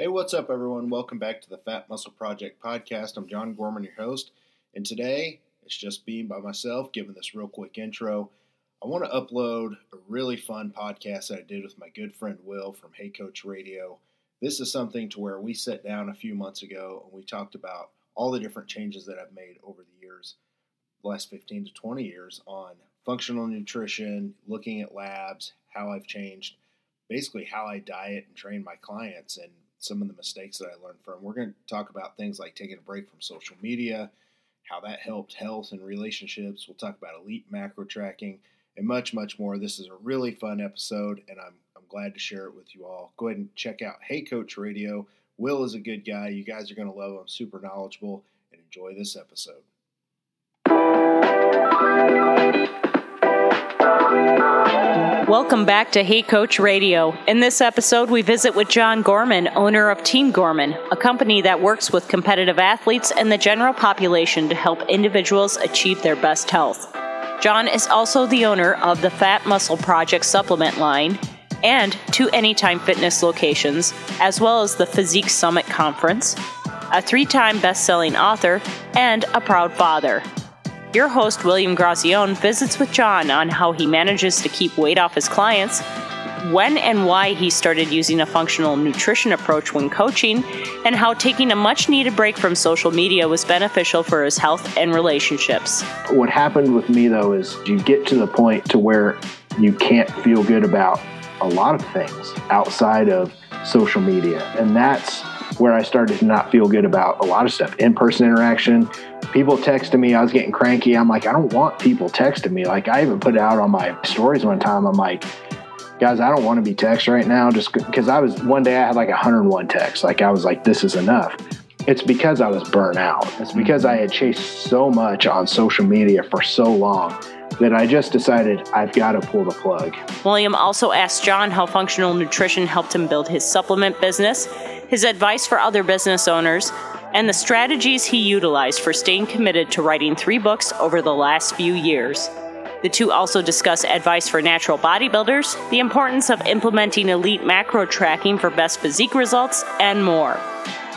Hey, what's up, everyone? Welcome back to the PHAT Muscle Project podcast. I'm John Gorman, your host, and today it's just being by myself, giving this real quick intro. I want to upload a really fun podcast that I did with my good friend Will from Hey Coach Radio. This is something to where we sat down a few months ago and we talked about all the different changes that I've made over the years, the last 15 to 20 years, on functional nutrition, looking at labs, how I've changed, basically how I diet and train my clients, and some of the mistakes that I learned from. We're going to talk about things like taking a break from social media, how that helped health and relationships. We'll talk about elite macro tracking and much, much more. This is a really fun episode, and I'm, I'm glad to share it with you all. Go ahead and check out Hey Coach Radio. Will is a good guy. You guys are going to love him, super knowledgeable, and enjoy this episode. Welcome back to Hey Coach Radio. In this episode, we visit with John Gorman, owner of Team Gorman, a company that works with competitive athletes and the general population to help individuals achieve their best health. John is also the owner of the PHAT Muscle Project supplement line and two Anytime Fitness locations, as well as the Physique Summit Conference, a three time best selling author, and a proud father. Your host, William Grazione, visits with John on how he manages to keep weight off his clients, when and why he started using a functional nutrition approach when coaching, and how taking a much needed break from social media was beneficial for his health and relationships. What happened with me though is you get to the point to where you can't feel good about a lot of things outside of social media. And that's where I started to not feel good about a lot of stuff. In person interaction, people texting me, I was getting cranky. I'm like, I don't want people texting me. Like, I even put it out on my stories one time. I'm like, guys, I don't want to be text right now just because I was one day I had like 101 texts. Like, I was like, this is enough. It's because I was burnt out. It's mm-hmm. because I had chased so much on social media for so long that I just decided I've got to pull the plug. William also asked John how functional nutrition helped him build his supplement business, his advice for other business owners, and the strategies he utilized for staying committed to writing three books over the last few years. The two also discuss advice for natural bodybuilders, the importance of implementing elite macro tracking for best physique results, and more.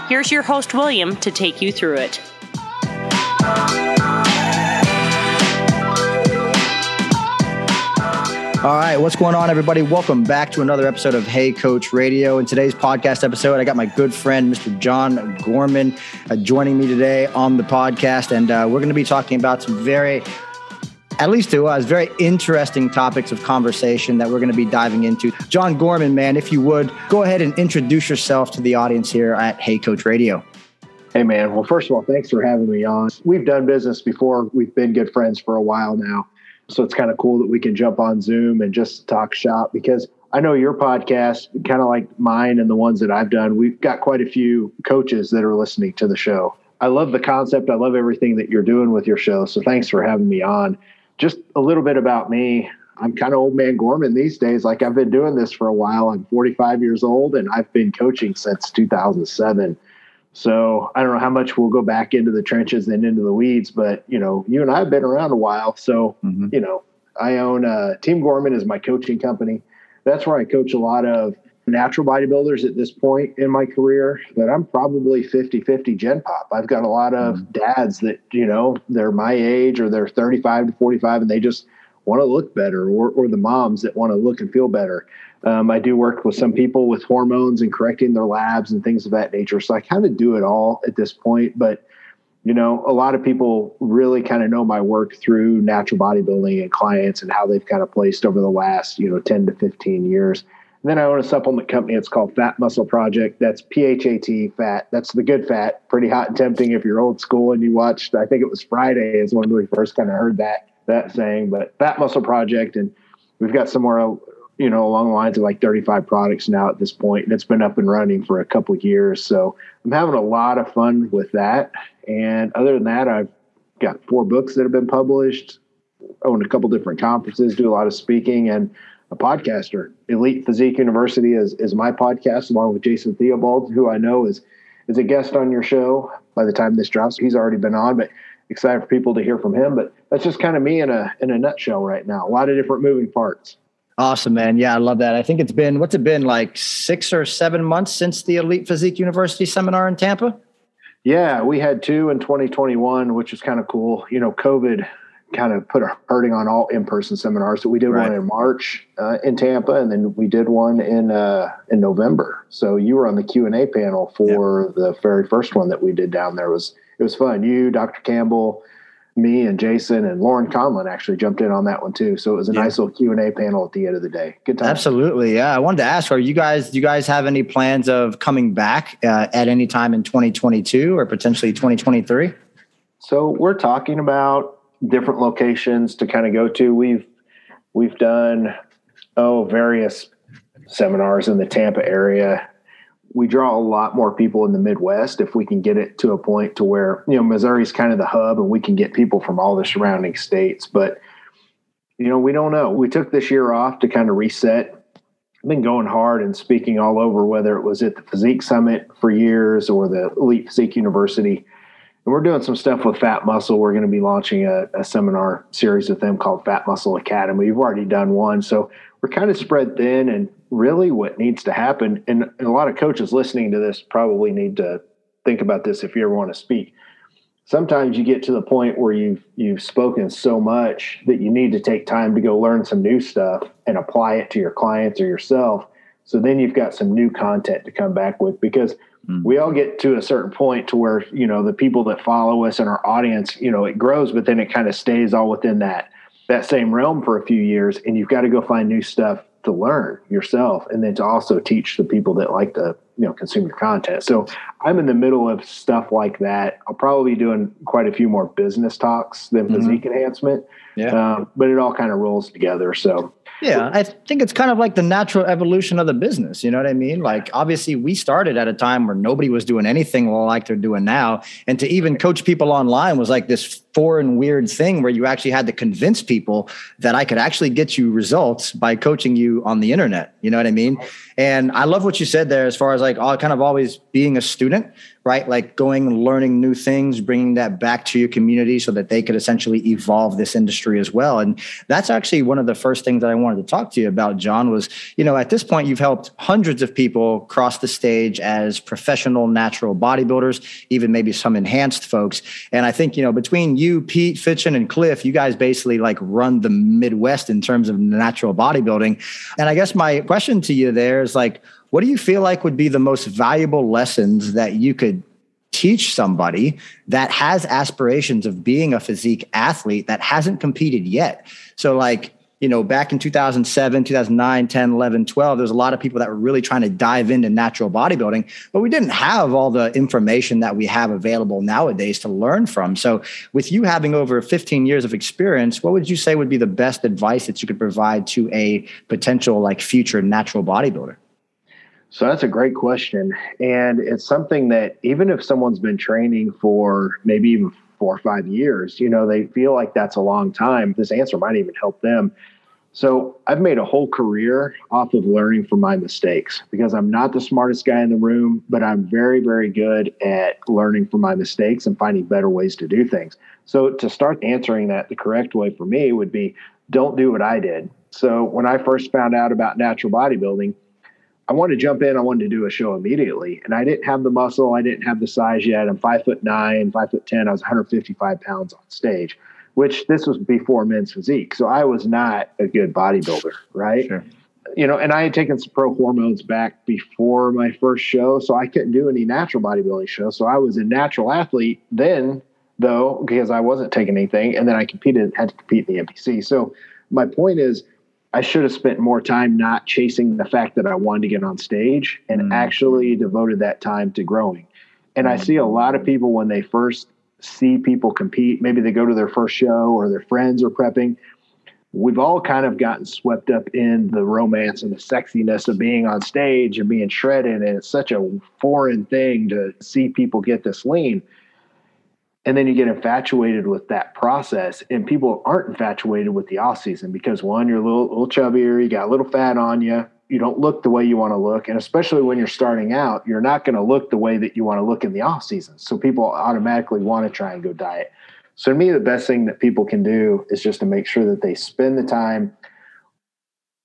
Here's your host, William, to take you through it. All right, what's going on, everybody? Welcome back to another episode of Hey Coach Radio. In today's podcast episode, I got my good friend, Mr. John Gorman, uh, joining me today on the podcast. And uh, we're going to be talking about some very, at least to us, very interesting topics of conversation that we're going to be diving into. John Gorman, man, if you would, go ahead and introduce yourself to the audience here at Hey Coach Radio. Hey, man. Well, first of all, thanks for having me on. We've done business before, we've been good friends for a while now. So it's kind of cool that we can jump on Zoom and just talk shop because I know your podcast, kind of like mine and the ones that I've done, we've got quite a few coaches that are listening to the show. I love the concept. I love everything that you're doing with your show. So thanks for having me on. Just a little bit about me. I'm kind of old man Gorman these days. Like I've been doing this for a while. I'm 45 years old and I've been coaching since 2007. So I don't know how much we'll go back into the trenches and into the weeds, but you know, you and I have been around a while. So, mm-hmm. you know, I own uh, Team Gorman is my coaching company. That's where I coach a lot of natural bodybuilders at this point in my career, but I'm probably 50 50 Gen Pop. I've got a lot of mm-hmm. dads that, you know, they're my age or they're 35 to 45 and they just want to look better, or, or the moms that want to look and feel better. Um, I do work with some people with hormones and correcting their labs and things of that nature. So I kind of do it all at this point. But, you know, a lot of people really kind of know my work through natural bodybuilding and clients and how they've kind of placed over the last, you know, 10 to 15 years. And then I own a supplement company. It's called PHAT Muscle Project. That's P H A T, fat. That's the good fat. Pretty hot and tempting if you're old school and you watched, I think it was Friday is when we first kind of heard that that saying. But PHAT Muscle Project, and we've got somewhere you know, along the lines of like 35 products now at this point, and it's been up and running for a couple of years. So I'm having a lot of fun with that. And other than that, I've got four books that have been published, own a couple different conferences, do a lot of speaking, and a podcaster. Elite Physique University is is my podcast, along with Jason Theobald, who I know is is a guest on your show. By the time this drops, he's already been on, but excited for people to hear from him. But that's just kind of me in a in a nutshell right now. A lot of different moving parts. Awesome, man. Yeah, I love that. I think it's been what's it been like six or seven months since the Elite Physique University seminar in Tampa. Yeah, we had two in 2021, which is kind of cool. You know, COVID kind of put a hurting on all in-person seminars. So we did right. one in March uh, in Tampa, and then we did one in uh, in November. So you were on the Q and A panel for the very first one that we did down there. Was it was fun. You, Dr. Campbell, me, and Jason and Lauren Conlon actually jumped in on that one too. So it was a yeah. nice little Q and A panel at the end of the day. Good time. Absolutely, yeah. I wanted to ask: Are you guys? Do you guys have any plans of coming back uh, at any time in 2022 or potentially 2023? So we're talking about different locations to kind of go to. We've we've done oh various seminars in the Tampa area. We draw a lot more people in the Midwest if we can get it to a point to where you know Missouri's kind of the hub and we can get people from all the surrounding states. But you know we don't know. We took this year off to kind of reset. I've been going hard and speaking all over, whether it was at the Physique Summit for years or the Elite Physique University and we're doing some stuff with PHAT Muscle. We're going to be launching a, a, seminar series with them called PHAT Muscle Academy. We've already done one. So we're kind of spread thin. And really, what needs to happen, and, and a lot of coaches listening to this probably need to think about this if you ever want to speak. Sometimes you get to the point where you've you've spoken so much that you need to take time to go learn some new stuff and apply it to your clients or yourself. So then you've got some new content to come back with because – mm. we all get to a certain point to where you know the people that follow us and our audience you know it grows but then it kind of stays all within that that same realm for a few years and you've got to go find new stuff to learn yourself and then to also teach the people that like to you know consume your content. So i'm in the middle of stuff like that. I'll probably be doing quite a few more business talks than mm-hmm. physique enhancement. Yeah. Um, but it all kind of rolls together. So yeah, I think it's kind of like the natural evolution of the business. You know what I mean? Like, obviously, we started at a time where nobody was doing anything like they're doing now. And to even coach people online was like this foreign, weird thing where you actually had to convince people that I could actually get you results by coaching you on the internet. You know what I mean? And I love what you said there as far as like all kind of always being a student right? Like going and learning new things, bringing that back to your community so that they could essentially evolve this industry as well. And that's actually one of the first things that I wanted to talk to you about, John, was, you know, at this point, you've helped hundreds of people cross the stage as professional natural bodybuilders, even maybe some enhanced folks. And I think, you know, between you, Pete, Fitschen, and Cliff, you guys basically like run the Midwest in terms of natural bodybuilding. And I guess my question to you there is like, what do you feel like would be the most valuable lessons that you could teach somebody that has aspirations of being a physique athlete that hasn't competed yet? So, like, you know, back in 2007, 2009, 10, 11, 12, there's a lot of people that were really trying to dive into natural bodybuilding, but we didn't have all the information that we have available nowadays to learn from. So, with you having over 15 years of experience, what would you say would be the best advice that you could provide to a potential like future natural bodybuilder? So that's a great question. And it's something that even if someone's been training for maybe even four or five years, you know, they feel like that's a long time. This answer might even help them. So I've made a whole career off of learning from my mistakes because I'm not the smartest guy in the room, but I'm very, very good at learning from my mistakes and finding better ways to do things. So to start answering that the correct way for me would be don't do what I did. So when I first found out about natural bodybuilding, I wanted to jump in. I wanted to do a show immediately, and I didn't have the muscle. I didn't have the size yet. I'm five foot nine, five foot ten. I was 155 pounds on stage, which this was before men's physique. So I was not a good bodybuilder, right? Sure. You know, and I had taken some pro hormones back before my first show, so I couldn't do any natural bodybuilding shows. So I was a natural athlete then, though, because I wasn't taking anything, and then I competed, had to compete in the NPC. So my point is I should have spent more time not chasing the fact that I wanted to get on stage and mm. actually devoted that time to growing. And mm. I see a lot of people when they first see people compete, maybe they go to their first show or their friends are prepping. We've all kind of gotten swept up in the romance and the sexiness of being on stage and being shredded. And it's such a foreign thing to see people get this lean and then you get infatuated with that process and people aren't infatuated with the off season because one you're a little, little chubbier you got a little fat on you you don't look the way you want to look and especially when you're starting out you're not going to look the way that you want to look in the off season so people automatically want to try and go diet so to me the best thing that people can do is just to make sure that they spend the time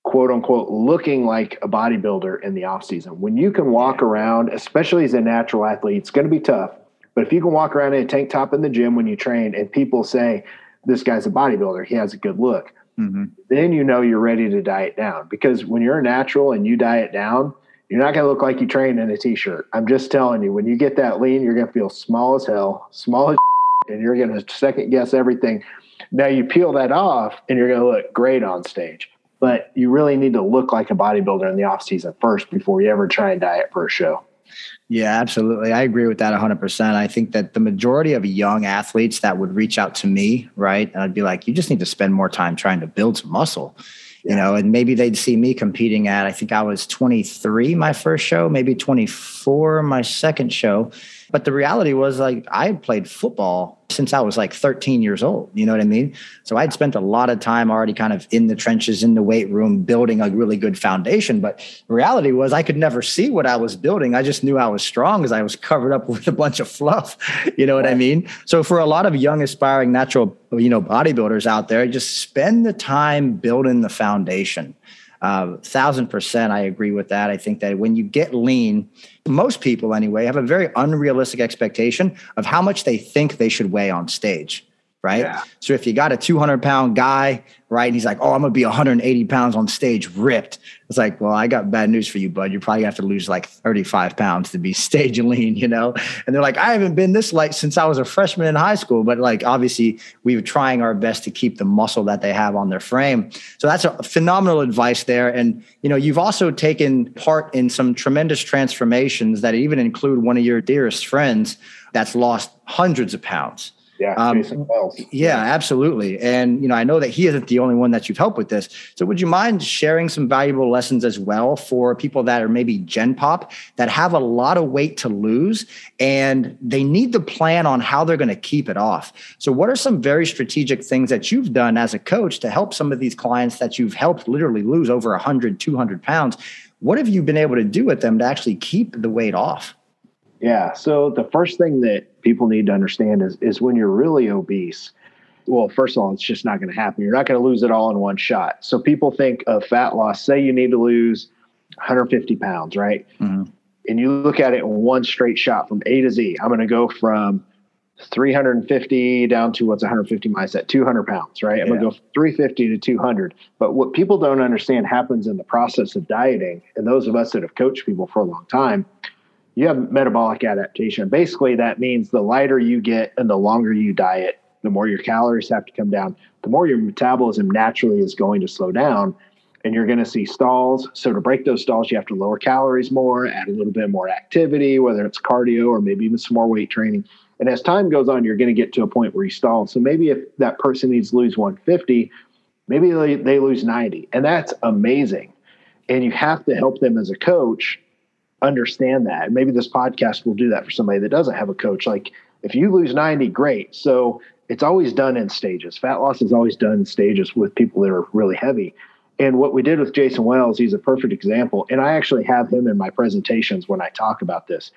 quote unquote looking like a bodybuilder in the off season. When you can walk around, especially as a natural athlete, it's going to be tough. But if you can walk around in a tank top in the gym when you train and people say, this guy's a bodybuilder, he has a good look, mm-hmm. then you know you're ready to diet down. Because when you're a natural and you diet down, you're not going to look like you train in a t-shirt. I'm just telling you, when you get that lean, you're going to feel small as hell, small as and you're going to second guess everything. Now you peel that off and you're going to look great on stage but you really need to look like a bodybuilder in the off season first before you ever try and diet for a show. Yeah, absolutely. I agree with that 100%. I think that the majority of young athletes that would reach out to me, right? And I'd be like, you just need to spend more time trying to build some muscle, yeah. you know, and maybe they'd see me competing at, I think I was 23 my first show, maybe 24 my second show. But the reality was like I had played football since I was like 13 years old. You know what I mean? So I'd spent a lot of time already kind of in the trenches, in the weight room, building a really good foundation. But the reality was I could never see what I was building. I just knew I was strong because I was covered up with a bunch of fluff. You know what I mean? So for a lot of young aspiring natural, you know, bodybuilders out there, just spend the time building the foundation. Uh, thousand percent, I agree with that. I think that when you get lean, most people anyway have a very unrealistic expectation of how much they think they should weigh on stage right? Yeah. So if you got a 200 pound guy, right, and he's like, oh, I'm gonna be 180 pounds on stage, ripped. It's like, well, I got bad news for you, bud. You probably have to lose like 35 pounds to be stage lean, you know? And they're like, I haven't been this light since I was a freshman in high school. But like, obviously, we were trying our best to keep the muscle that they have on their frame. So that's a phenomenal advice there. And, you know, you've also taken part in some tremendous transformations that even include one of your dearest friends that's lost hundreds of pounds yeah, um, Jason Wells. Yeah, absolutely. And you know, I know that he isn't the only one that you've helped with this. So, would you mind sharing some valuable lessons as well for people that are maybe Gen Pop that have a lot of weight to lose and they need to plan on how they're going to keep it off? So, what are some very strategic things that you've done as a coach to help some of these clients that you've helped literally lose over 100, 200 pounds? What have you been able to do with them to actually keep the weight off? Yeah. So the first thing that people need to understand is is when you're really obese. Well, first of all, it's just not going to happen. You're not going to lose it all in one shot. So people think of fat loss. Say you need to lose 150 pounds, right? Mm-hmm. And you look at it in one straight shot from A to Z. I'm going to go from 350 down to what's 150 minus that 200 pounds, right? I'm yeah. gonna go 350 to 200. But what people don't understand happens in the process of dieting, and those of us that have coached people for a long time, you have metabolic adaptation. Basically, that means the lighter you get and the longer you diet, the more your calories have to come down, the more your metabolism naturally is going to slow down. And you're going to see stalls. So, to break those stalls, you have to lower calories more, add a little bit more activity, whether it's cardio or maybe even some more weight training. And as time goes on, you're going to get to a point where you stall. So, maybe if that person needs to lose 150, maybe they, they lose 90. And that's amazing. And you have to help them as a coach understand that. Maybe this podcast will do that for somebody that doesn't have a coach. Like if you lose 90, great. So it's always done in stages. Fat loss is always done in stages with people that are really heavy. And what we did with Jason Wells, he's a perfect example. And I actually have him in my presentations when I talk about this.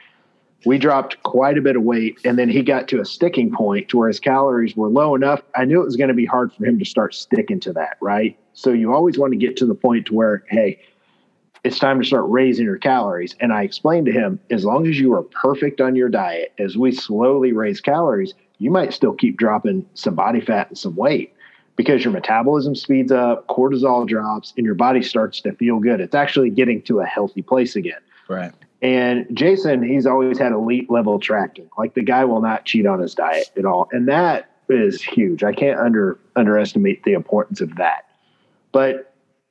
We dropped quite a bit of weight, and then he got to a sticking point to where his calories were low enough. I knew it was going to be hard for him to start sticking to that, right? So you always want to get to the point to where, hey, it's time to start raising your calories. And I explained to him, as long as you are perfect on your diet, as we slowly raise calories, you might still keep dropping some body fat and some weight because your metabolism speeds up, cortisol drops, and your body starts to feel good. It's actually getting to a healthy place again. Right. And Jason, he's always had elite level tracking. Like the guy will not cheat on his diet at all. And that is huge. I can't under underestimate the importance of that. But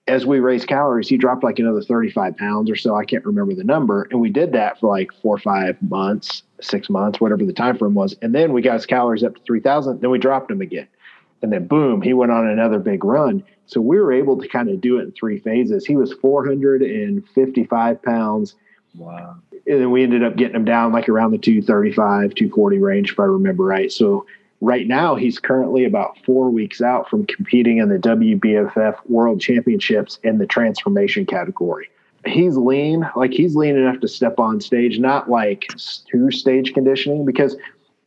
as we raised calories, he dropped like another 35 pounds or so. I can't remember the number. And we did that for like four or five months, six months, whatever the time frame was. And then we got his calories up to 3,000. Then we dropped him again. And then boom, he went on another big run. So we were able to kind of do it in three phases. He was 455 pounds. Wow. And then we ended up getting him down like around the 235, 240 range, if I remember right. So Right now, he's currently about four weeks out from competing in the WBFF World Championships in the transformation category. He's lean, like he's lean enough to step on stage, not like two stage conditioning, because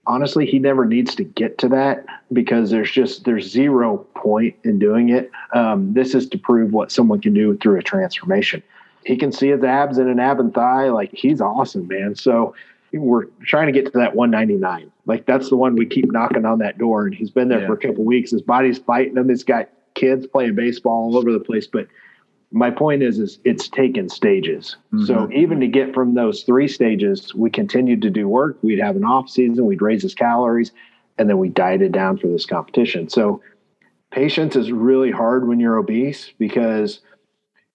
honestly, he never needs to get to that because there's just there's zero point in doing it. Um, this is to prove what someone can do through a transformation. He can see his abs in an ab and thigh, like he's awesome, man. So we're trying to get to that 199. Like that's the one we keep knocking on that door, and he's been there yeah. for a couple weeks. His body's fighting him. He's got kids playing baseball all over the place, but my point is is it's taken stages mm-hmm. so even to get from those three stages we continued to do work we'd have an off season we'd raise his calories and then we dieted down for this competition so patience is really hard when you're obese because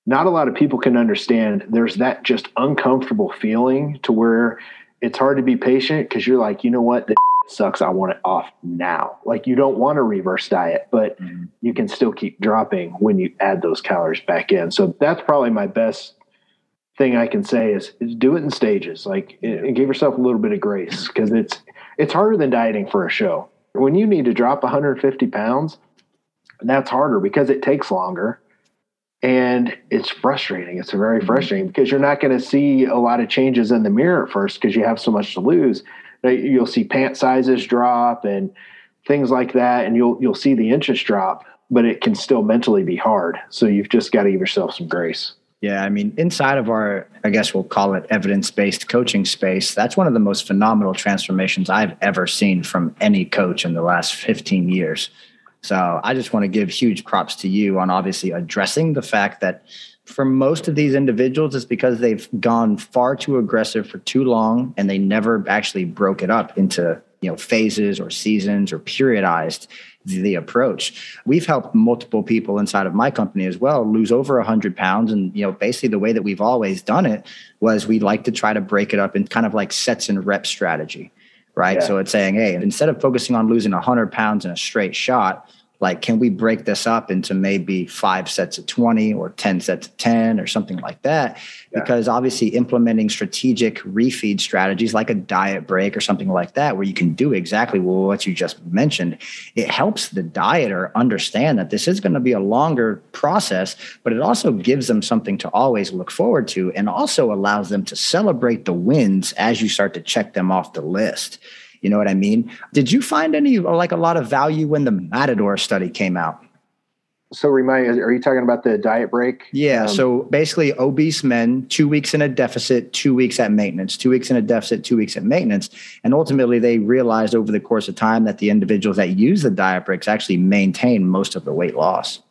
not a lot of people can understand there's that just uncomfortable feeling to where it's hard to be patient because you're like you know what this sucks. I want it off now. Like you don't want a reverse diet, but mm-hmm. you can still keep dropping when you add those calories back in. So that's probably my best thing I can say is, is do it in stages. Like and give yourself a little bit of grace because it's it's harder than dieting for a show. When you need to drop 150 pounds, that's harder because it takes longer and it's frustrating. It's very mm-hmm. frustrating because you're not going to see a lot of changes in the mirror at first because you have so much to lose you'll see pant sizes drop and things like that and you'll you'll see the interest drop but it can still mentally be hard so you've just got to give yourself some grace yeah i mean inside of our i guess we'll call it evidence-based coaching space that's one of the most phenomenal transformations i've ever seen from any coach in the last 15 years so i just want to give huge props to you on obviously addressing the fact that for most of these individuals, it's because they've gone far too aggressive for too long and they never actually broke it up into you know phases or seasons or periodized the, approach. We've helped multiple people inside of my company as well lose over 100 pounds. And you know basically the way that we've always done it was we like to try to break it up in kind of like sets and rep strategy right? Yeah. So it's saying, hey, instead of focusing on losing 100 pounds in a straight shot, like can we break this up into maybe five sets of 20 or 10 sets of 10 or something like that yeah. because obviously implementing strategic refeed strategies like a diet break or something like that where you can do exactly what you just mentioned it helps the dieter understand that this is going to be a longer process but it also gives them something to always look forward to and also allows them to celebrate the wins as you start to check them off the list you know what I mean? Did you find any like a lot of value when the Matador study came out? So remind are you talking about the diet break? Yeah. Um, so basically obese men, two weeks in a deficit, two weeks at maintenance, two weeks in a deficit, two weeks at maintenance. And ultimately they realized over the course of time that the individuals that use the diet breaks actually maintain most of the weight loss.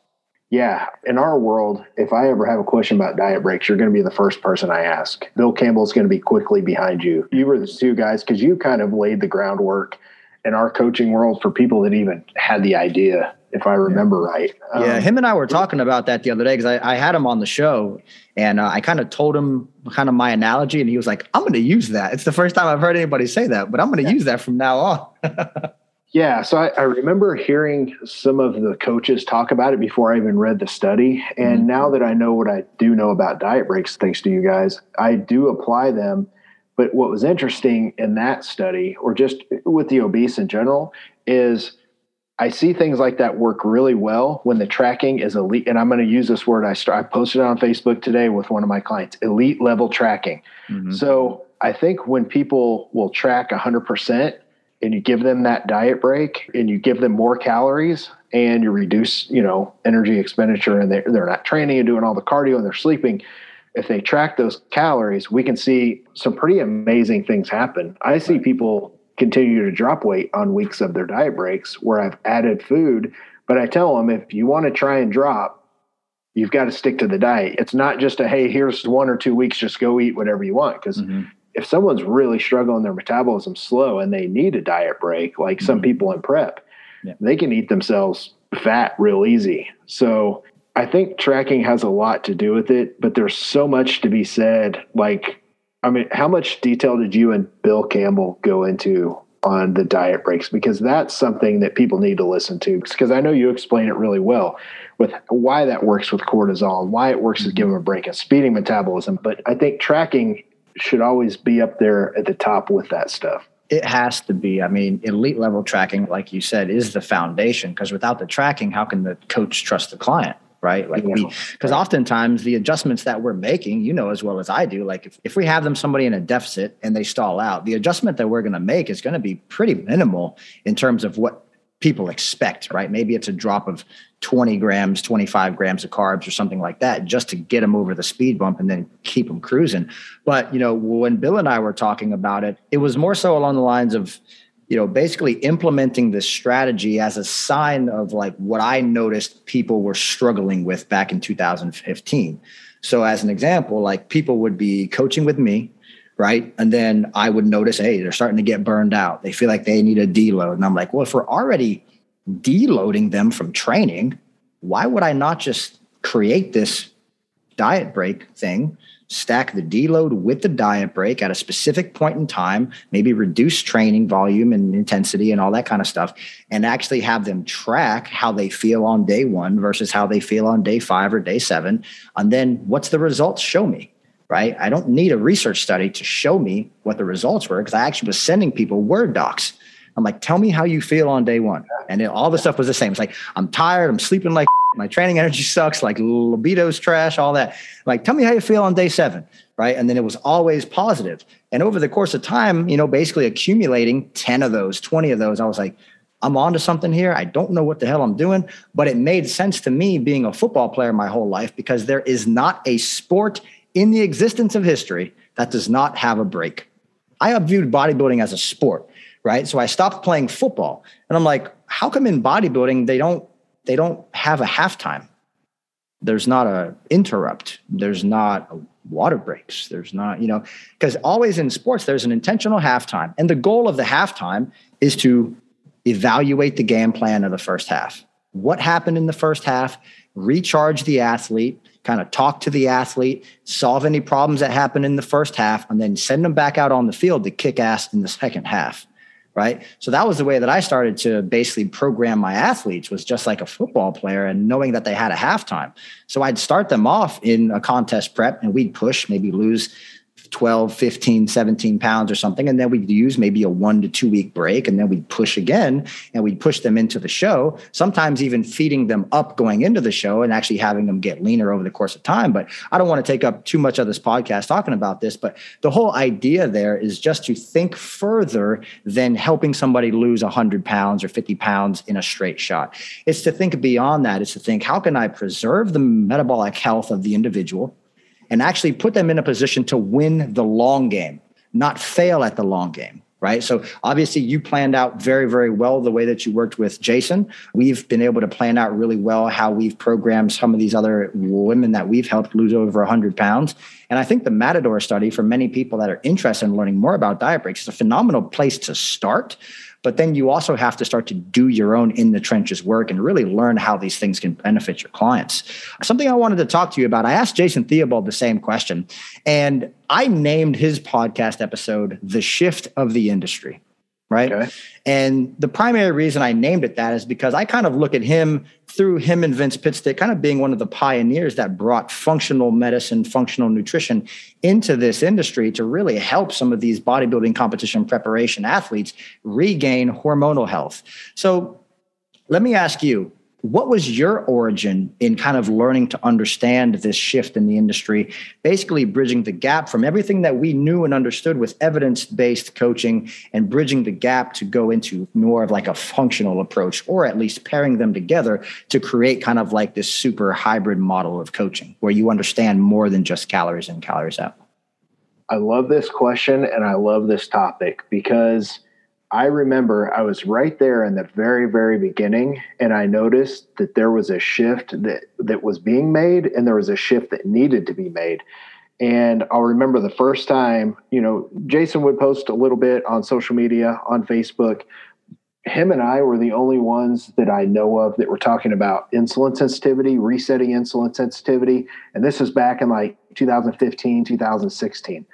Yeah. In our world, if I ever have a question about diet breaks, you're going to be the first person I ask. Bill Campbell's going to be quickly behind you. You were the two guys because you kind of laid the groundwork in our coaching world for people that even had the idea, if I remember yeah. right. Um, yeah. Him and I were talking about that the other day because I, I, had him on the show and uh, I kind of told him kind of my analogy and he was like, I'm going to use that. It's the first time I've heard anybody say that, but I'm going to yeah. use that from now on. Yeah, so I, I, remember hearing some of the coaches talk about it before I even read the study. And mm-hmm. now that I know what I do know about diet breaks, thanks to you guys, I do apply them. But what was interesting in that study, or just with the obese in general, is I see things like that work really well when the tracking is elite. And I'm going to use this word. I, start, I posted it on Facebook today with one of my clients elite level tracking. Mm-hmm. So I think when people will track 100%, and you give them that diet break and you give them more calories and you reduce, you know, energy expenditure and they're, they're not training and doing all the cardio and they're sleeping. If they track those calories, we can see some pretty amazing things happen. I see people continue to drop weight on weeks of their diet breaks where I've added food, but I tell them if you want to try and drop, you've got to stick to the diet. It's not just a hey, here's one or two weeks, just go eat whatever you want because mm-hmm if someone's really struggling their metabolism slow and they need a diet break, like mm-hmm. some people in prep, yeah. they can eat themselves fat real easy. So I think tracking has a lot to do with it, but there's so much to be said. Like, I mean, how much detail did you and Bill Campbell go into on the diet breaks? Because that's something that people need to listen to. Because I know you explain it really well with why that works with cortisol and why it works with mm-hmm. giving a break and speeding metabolism. But I think tracking should always be up there at the top with that stuff. It has to be. I mean, elite level tracking, like you said, is the foundation because without the tracking, how can the coach trust the client? right? Like we, because oftentimes the adjustments that we're making, you know as well as I do, like if, if we have them somebody in a deficit and they stall out, the adjustment that we're going to make is going to be pretty minimal in terms of what people expect, right? Maybe it's a drop of 20 grams, 25 grams of carbs or something like that just to get them over the speed bump and then keep them cruising. But, you know, when Bill and I were talking about it, it was more so along the lines of, you know, basically implementing this strategy as a sign of like what I noticed people were struggling with back in 2015. So, as an example, like people would be coaching with me, right? And then I would notice, hey, they're starting to get burned out. They feel like they need a deload. And I'm like, well, if we're already deloading them from training, why would I not just create this diet break thing, stack the deload with the diet break at a specific point in time, maybe reduce training volume and intensity and all that kind of stuff, and actually have them track how they feel on day one versus how they feel on day five or day seven. And then what's the results show me? Right. I don't need a research study to show me what the results were because I actually was sending people Word docs I'm like, tell me how you feel on day one. And it, all the stuff was the same. It's like, I'm tired. I'm sleeping like my training energy sucks. Like libido's trash, all that. Like, tell me how you feel on day seven. Right. And then it was always positive. And over the course of time, you know, basically accumulating 10 of those, 20 of those, I was like, I'm onto something here. I don't know what the hell I'm doing, but it made sense to me being a football player my whole life because there is not a sport in the existence of history that does not have a break. I have viewed bodybuilding as a sport right? So I stopped playing football, and I'm like, how come in bodybuilding they don't they don't have a halftime? There's not a interrupt. There's not a water breaks. There's not, you know, because always in sports there's an intentional halftime, and the goal of the halftime is to evaluate the game plan of the first half. What happened in the first half? Recharge the athlete, kind of talk to the athlete, solve any problems that happen in the first half, and then send them back out on the field to kick ass in the second half right? So that was the way that i started to basically program my athletes was just like a football player and knowing that they had a halftime. So i'd start them off in a contest prep and we'd push maybe lose 12, 15, 17 pounds or something. And then we'd use maybe a one to two week break. And then we'd push again and we'd push them into the show, sometimes even feeding them up going into the show and actually having them get leaner over the course of time. But I don't want to take up too much of this podcast talking about this. But the whole idea there is just to think further than helping somebody lose 100 pounds or 50 pounds in a straight shot. It's to think beyond that. It's to think, how can I preserve the metabolic health of the individual? And actually put them in a position to win the long game, not fail at the long game. Right. So obviously, you planned out very, very well the way that you worked with Jason. We've been able to plan out really well how we've programmed some of these other women that we've helped lose over 100 pounds. And I think the Matador study, for many people that are interested in learning more about diet breaks, is a phenomenal place to start but then you also have to start to do your own in the trenches work and really learn how these things can benefit your clients. Something I wanted to talk to you about, I asked Jason Theobald the same question, and I named his podcast episode The Shift of the Industry right? Okay. And the primary reason I named it that is because I kind of look at him through him and Vince Pitstick kind of being one of the pioneers that brought functional medicine, functional nutrition into this industry to really help some of these bodybuilding competition preparation athletes regain hormonal health. So let me ask you, what was your origin in kind of learning to understand this shift in the industry, basically bridging the gap from everything that we knew and understood with evidence based coaching and bridging the gap to go into more of like a functional approach, or at least pairing them together to create kind of like this super hybrid model of coaching where you understand more than just calories in, calories out? I love this question and I love this topic because I remember I was right there in the very, very beginning, and I noticed that there was a shift that that was being made, and there was a shift that needed to be made. And I'll remember the first time, you know, Jason would post a little bit on social media, on Facebook. Him and I were the only ones that I know of that were talking about insulin sensitivity, resetting insulin sensitivity. And this is back in like 2015, 2016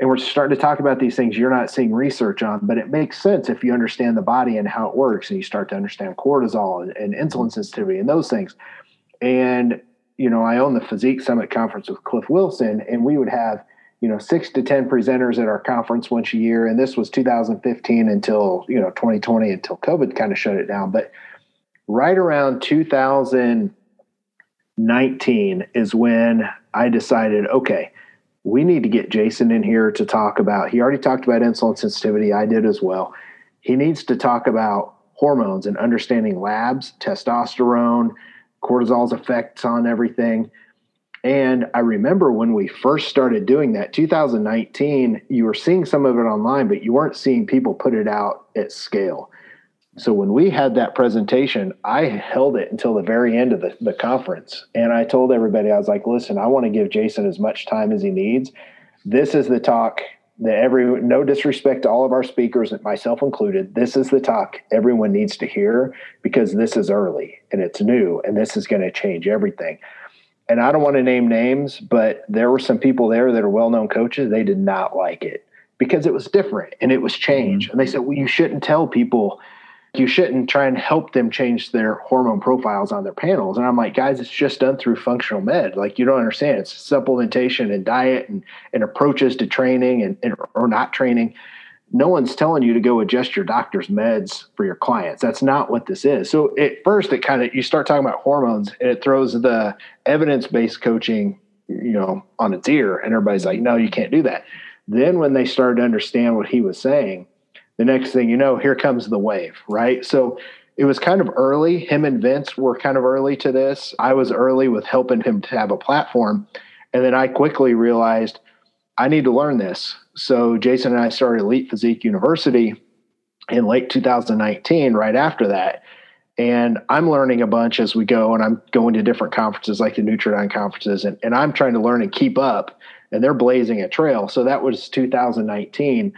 and we're starting to talk about these things you're not seeing research on, but it makes sense if you understand the body and how it works, and you start to understand cortisol and, and insulin sensitivity and those things. And you know, I own the Physique Summit conference with Cliff Wilson, and we would have you know six to ten presenters at our conference once a year, and this was 2015 until you know 2020 until COVID kind of shut it down. But right around 2019 is when I decided, okay, we need to get Jason in here to talk about. He already talked about insulin sensitivity. I did as well. He needs to talk about hormones and understanding labs, testosterone, cortisol's effects on everything. And I remember when we first started doing that, 2019, you were seeing some of it online, but you weren't seeing people put it out at scale. So when we had that presentation, I held it until the very end of the, the conference. And I told everybody, I was like, listen, I want to give Jason as much time as he needs. This is the talk that every no disrespect to all of our speakers, myself included, this is the talk everyone needs to hear because this is early and it's new and this is going to change everything. And I don't want to name names, but there were some people there that are well-known coaches. They did not like it because it was different and it was change. Mm-hmm. And they said, "Well, you shouldn't tell people you shouldn't try and help them change their hormone profiles on their panels. And I'm like, guys, it's just done through functional med. Like you don't understand. It's supplementation and diet and, and approaches to training and, and or not training. No one's telling you to go adjust your doctor's meds for your clients. That's not what this is. So at first it kind of you start talking about hormones and it throws the evidence-based coaching, you know, on its ear. And everybody's like, no, you can't do that. Then when they started to understand what he was saying, the next thing you know, here comes the wave, right? So it was kind of early. Him and Vince were kind of early to this. I was early with helping him to have a platform. And then I quickly realized I need to learn this. So Jason and I started Elite Physique University in late 2019, right after that. And I'm learning a bunch as we go, and I'm going to different conferences like the Nutridyne conferences, and, and I'm trying to learn and keep up. And they're blazing a trail. So that was 2019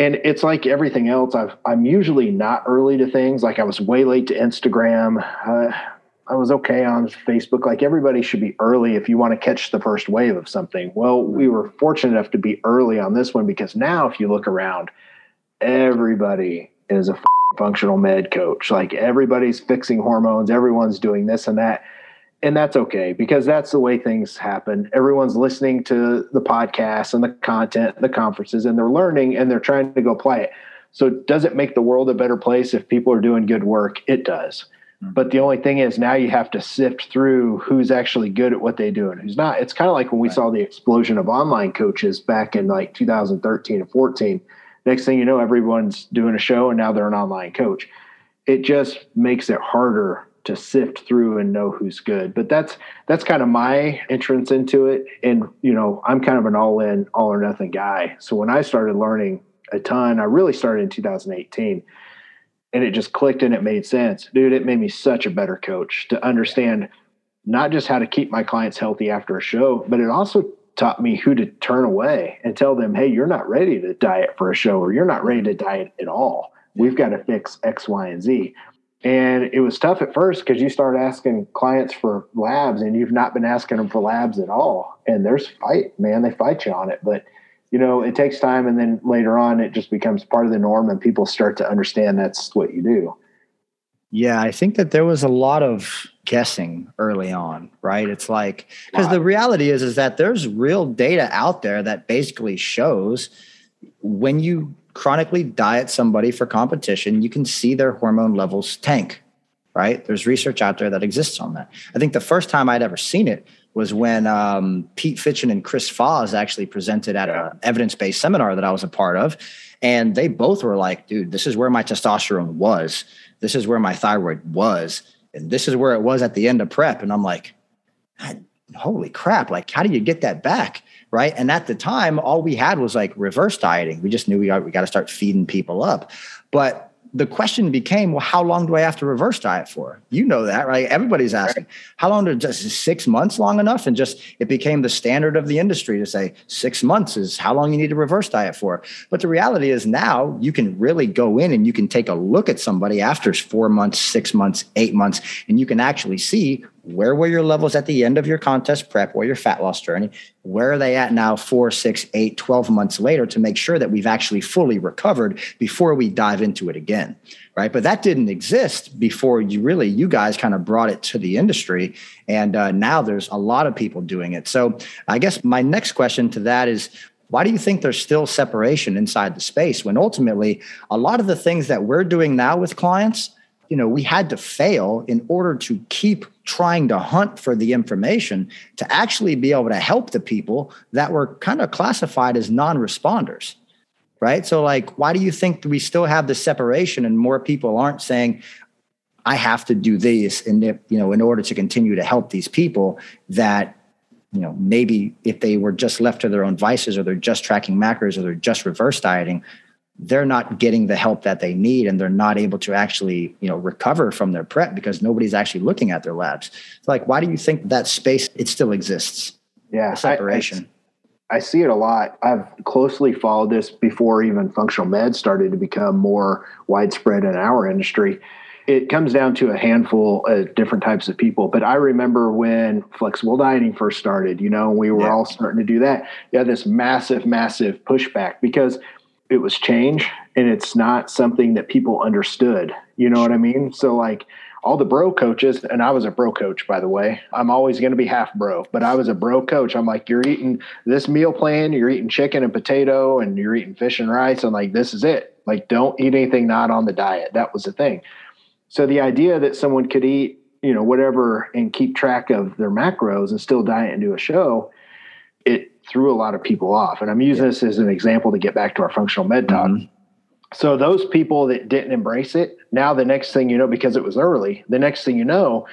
and it's like everything else. I've, I'm usually not early to things. Like I was way late to Instagram. Uh, I was okay on Facebook. Like everybody should be early if you want to catch the first wave of something. Well, we were fortunate enough to be early on this one because now, if you look around, everybody is a functional med coach. Like everybody's fixing hormones, everyone's doing this and that and that's okay because that's the way things happen. Everyone's listening to the podcast and the content, the conferences, and they're learning and they're trying to go apply it. So, does it make the world a better place if people are doing good work? It does. Mm-hmm. But the only thing is now you have to sift through who's actually good at what they do and who's not. It's kind of like when we right. saw the explosion of online coaches back in like 2013 and 14. Next thing you know, everyone's doing a show and now they're an online coach. It just makes it harder to sift through and know who's good. But that's that's kind of my entrance into it. And you know, I'm kind of an all in, all or nothing guy. So when I started learning a ton, I really started in 2018. And it just clicked and it made sense. Dude, it made me such a better coach to understand not just how to keep my clients healthy after a show, but it also taught me who to turn away and tell them, hey, you're not ready to diet for a show or you're not ready to diet at all. We've got to fix X, Y, and Z. And it was tough at first because you start asking clients for labs and you've not been asking them for labs at all. And there's fight, man. They fight you on it. But, you know, it takes time. And then later on, it just becomes part of the norm and people start to understand that's what you do. Yeah, I think that there was a lot of guessing early on, right? It's like, because the reality is, is that there's real data out there that basically shows when you chronically diet somebody for competition, you can see their hormone levels tank, right? There's research out there that exists on that. I think the first time I'd ever seen it was when um, Pete Fitschen and Chris Foz actually presented at an evidence based seminar that I was a part of. And they both were like, dude, this is where my testosterone was. This is where my thyroid was. And this is where it was at the end of prep. And I'm like, holy crap. Like, how do you get that back? Right? And at the time, all we had was like reverse dieting. We just knew we got, we got to start feeding people up. But the question became, well, how long do I have to reverse diet for? You know that, right? Everybody's asking, how long to just six months long enough? And just it became the standard of the industry to say six months is how long you need to reverse diet for. But the reality is now you can really go in and you can take a look at somebody after four months, six months, eight months, and you can actually see where were your levels at the end of your contest prep? Or your fat loss journey? Where are they at now four six eight 12 months later to make sure that we've actually fully recovered before we dive into it again right? But that didn't exist before you really you guys kind of brought it to the industry and uh, now there's a lot of people doing it. So i guess my next question to that is why do you think there's still separation inside the space when ultimately a lot of the things that we're doing now with clients you know, we had to fail in order to keep trying to hunt for the information to actually be able to help the people that were kind of classified as non-responders. Right. So, like, why do you think we still have the separation and more people aren't saying, I have to do this and if, you know in order to continue to help these people that you know maybe if they were just left to their own vices or they're just tracking macros or they're just reverse dieting they're not getting the help that they need and they're not able to actually you know recover from their prep because nobody's actually looking at their labs like why do you think that space it still exists yeah separation I, I, I see it a lot i've closely followed this before even functional med started to become more widespread in our industry it comes down to a handful of different types of people. But I remember when flexible dieting first started, you know, we were yeah. all starting to do that. You had this massive, massive pushback because it was change and it's not something that people understood. You know what I mean? So, like, all the bro coaches, and I was a bro coach, by the way. I'm always going to be half bro, but I was a bro coach. I'm like, you're eating this meal plan, you're eating chicken and potato, and you're eating fish and rice. I'm like, this is it. Like, don't eat anything not on the diet. That was the thing. So the idea that someone could eat, you know, whatever and keep track of their macros and still diet and do a show, it threw a lot of people off. And I'm using this as an example to get back to our functional med talk. Mm-hmm. So those people that didn't embrace it, now the next thing you know, because it was early, the next thing you know,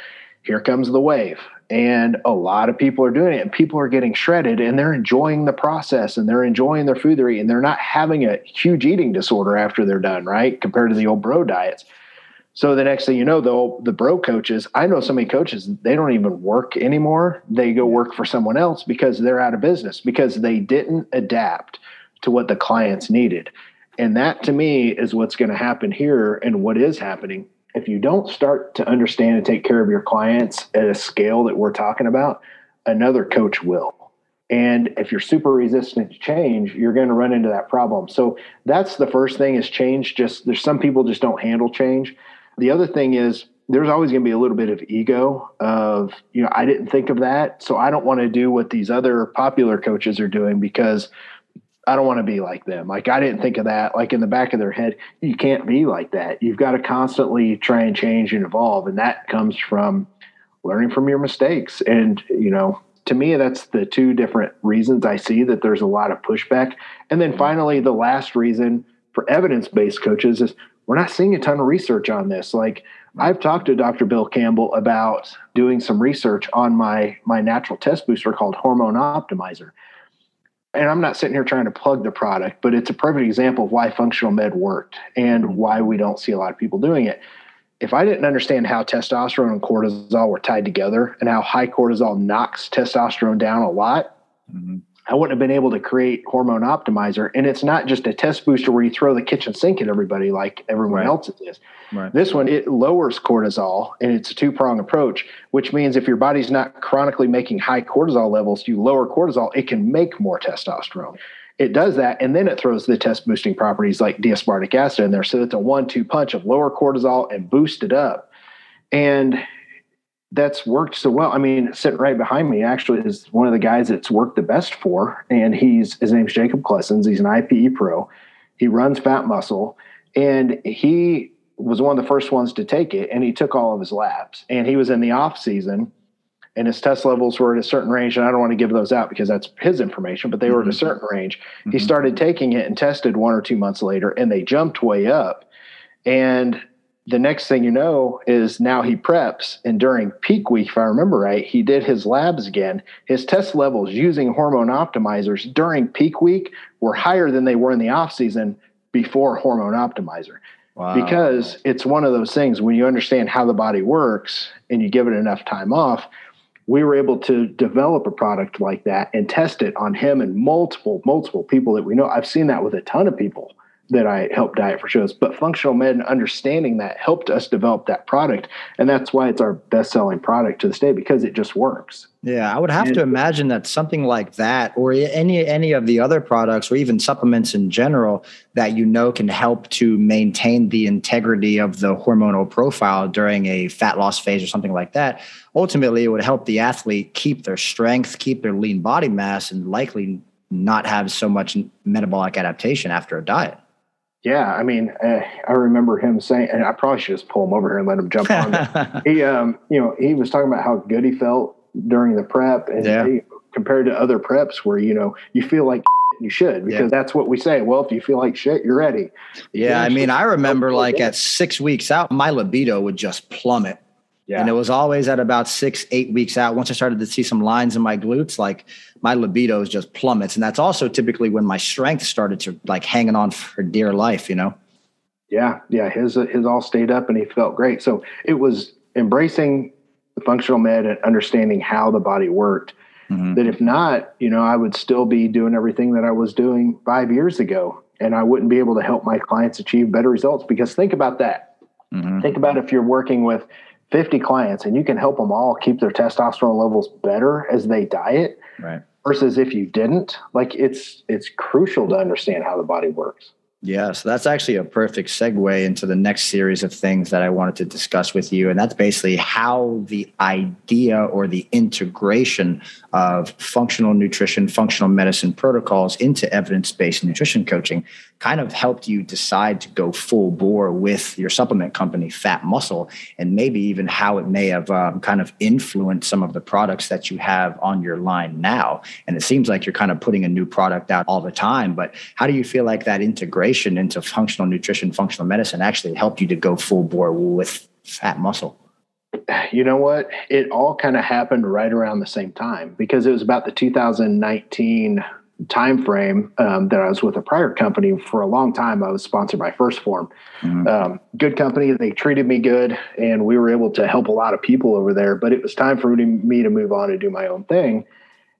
here comes the wave. And a lot of people are doing it and people are getting shredded and they're enjoying the process and they're enjoying their food they're eating. They're not having a huge eating disorder after they're done, right? Compared to the old bro diets. So the next thing you know, though, the bro coaches, I know so many coaches, they don't even work anymore. They go work for someone else because they're out of business because they didn't adapt to what the clients needed. And that to me is what's going to happen here and what is happening. If you don't start to understand and take care of your clients at a scale that we're talking about, another coach will. And if you're super resistant to change, you're going to run into that problem. So that's the first thing is change. Just there's some people just don't handle change. The other thing is there's always going to be a little bit of ego of, you know, I didn't think of that. So I don't want to do what these other popular coaches are doing because I don't want to be like them. Like I didn't think of that. Like in the back of their head, you can't be like that. You've got to constantly try and change and evolve. And that comes from learning from your mistakes. And, you know, to me, that's the two different reasons I see that there's a lot of pushback. And then finally, the last reason for evidence based coaches is we're not seeing a ton of research on this. Like I've talked to Dr. Bill Campbell about doing some research on my my natural test booster called Hormone Optimizer. And I'm not sitting here trying to plug the product, but it's a perfect example of why functional med worked and why we don't see a lot of people doing it. If I didn't understand how testosterone and cortisol were tied together and how high cortisol knocks testosterone down a lot, mm-hmm. I wouldn't have been able to create hormone optimizer. And it's not just a test booster where you throw the kitchen sink at everybody like everyone right. else is. Right. This one, it lowers cortisol and it's a two prong approach, which means if your body's not chronically making high cortisol levels, you lower cortisol, it can make more testosterone. It does that, and then it throws the test boosting properties like D-aspartic acid in there. So it's a one two punch of lower cortisol and boost it up. And that's worked so well. I mean, sitting right behind me actually is one of the guys that's worked the best for, and he's his name's Jacob Klessens. He's an IPE pro. He runs PHAT Muscle, and he was one of the first ones to take it, and he took all of his labs. And he was in the off season, and his test levels were at a certain range. And I don't want to give those out because that's his information, but they mm-hmm. were at a mm-hmm. certain range. Mm-hmm. He started taking it and tested one or two months later, and they jumped way up. And the next thing you know is now he preps and during peak week if i remember right he did his labs again. His test levels using hormone optimizers during peak week were higher than they were in the off season before hormone optimizer. Wow. because it's one of those things when you understand how the body works and you give it enough time off we were able to develop a product like that and test it on him and multiple multiple people that we know. I've seen that with a ton of people that I helped diet for shows. But functional med and understanding that helped us develop that product. And that's why it's our best selling product to this day because it just works. Yeah, I would have and, to imagine that something like that or any any of the other products or even supplements in general that you know can help to maintain the integrity of the hormonal profile during a fat loss phase or something like that. Ultimately, it would help the athlete keep their strength, keep their lean body mass and likely not have so much metabolic adaptation after a diet. Yeah, I mean, uh, I remember him saying, and I probably should just pull him over here and let him jump on. he, um, you know, he was talking about how good he felt during the prep, and yeah. he, compared to other preps where you know you feel like you should because yeah. that's what we say. Well, if you feel like shit, you're ready. Yeah, I mean, I remember like at six weeks out, my libido would just plummet. Yeah. And it was always at about six, eight weeks out. Once I started to see some lines in my glutes, like my libido is just plummets. And that's also typically when my strength started to like hanging on for dear life, you know? Yeah. Yeah. His, his all stayed up and he felt great. So it was embracing the functional med and understanding how the body worked. Mm-hmm. That if not, you know, I would still be doing everything that I was doing five years ago and I wouldn't be able to help my clients achieve better results. Because think about that. Mm-hmm. Think about if you're working with 50 clients and you can help them all keep their testosterone levels better as they diet right versus if you didn't like it's it's crucial to understand how the body works yeah, so that's actually a perfect segue into the next series of things that I wanted to discuss with you. And that's basically how the idea or the integration of functional nutrition, functional medicine protocols into evidence based nutrition coaching kind of helped you decide to go full bore with your supplement company, PHAT Muscle, and maybe even how it may have um, kind of influenced some of the products that you have on your line now. And it seems like you're kind of putting a new product out all the time. But how do you feel like that integration into functional nutrition, functional medicine actually helped you to go full bore with PHAT Muscle? you know what? It all kind of happened right around the same time because it was about the 2019 time frame um, that I was with a prior company for a long time. I was sponsored by 1st Phorm, Mm-hmm. Um, good company. They treated me good, and we were able to help a lot of people over there. But it was time for me to move on and do my own thing.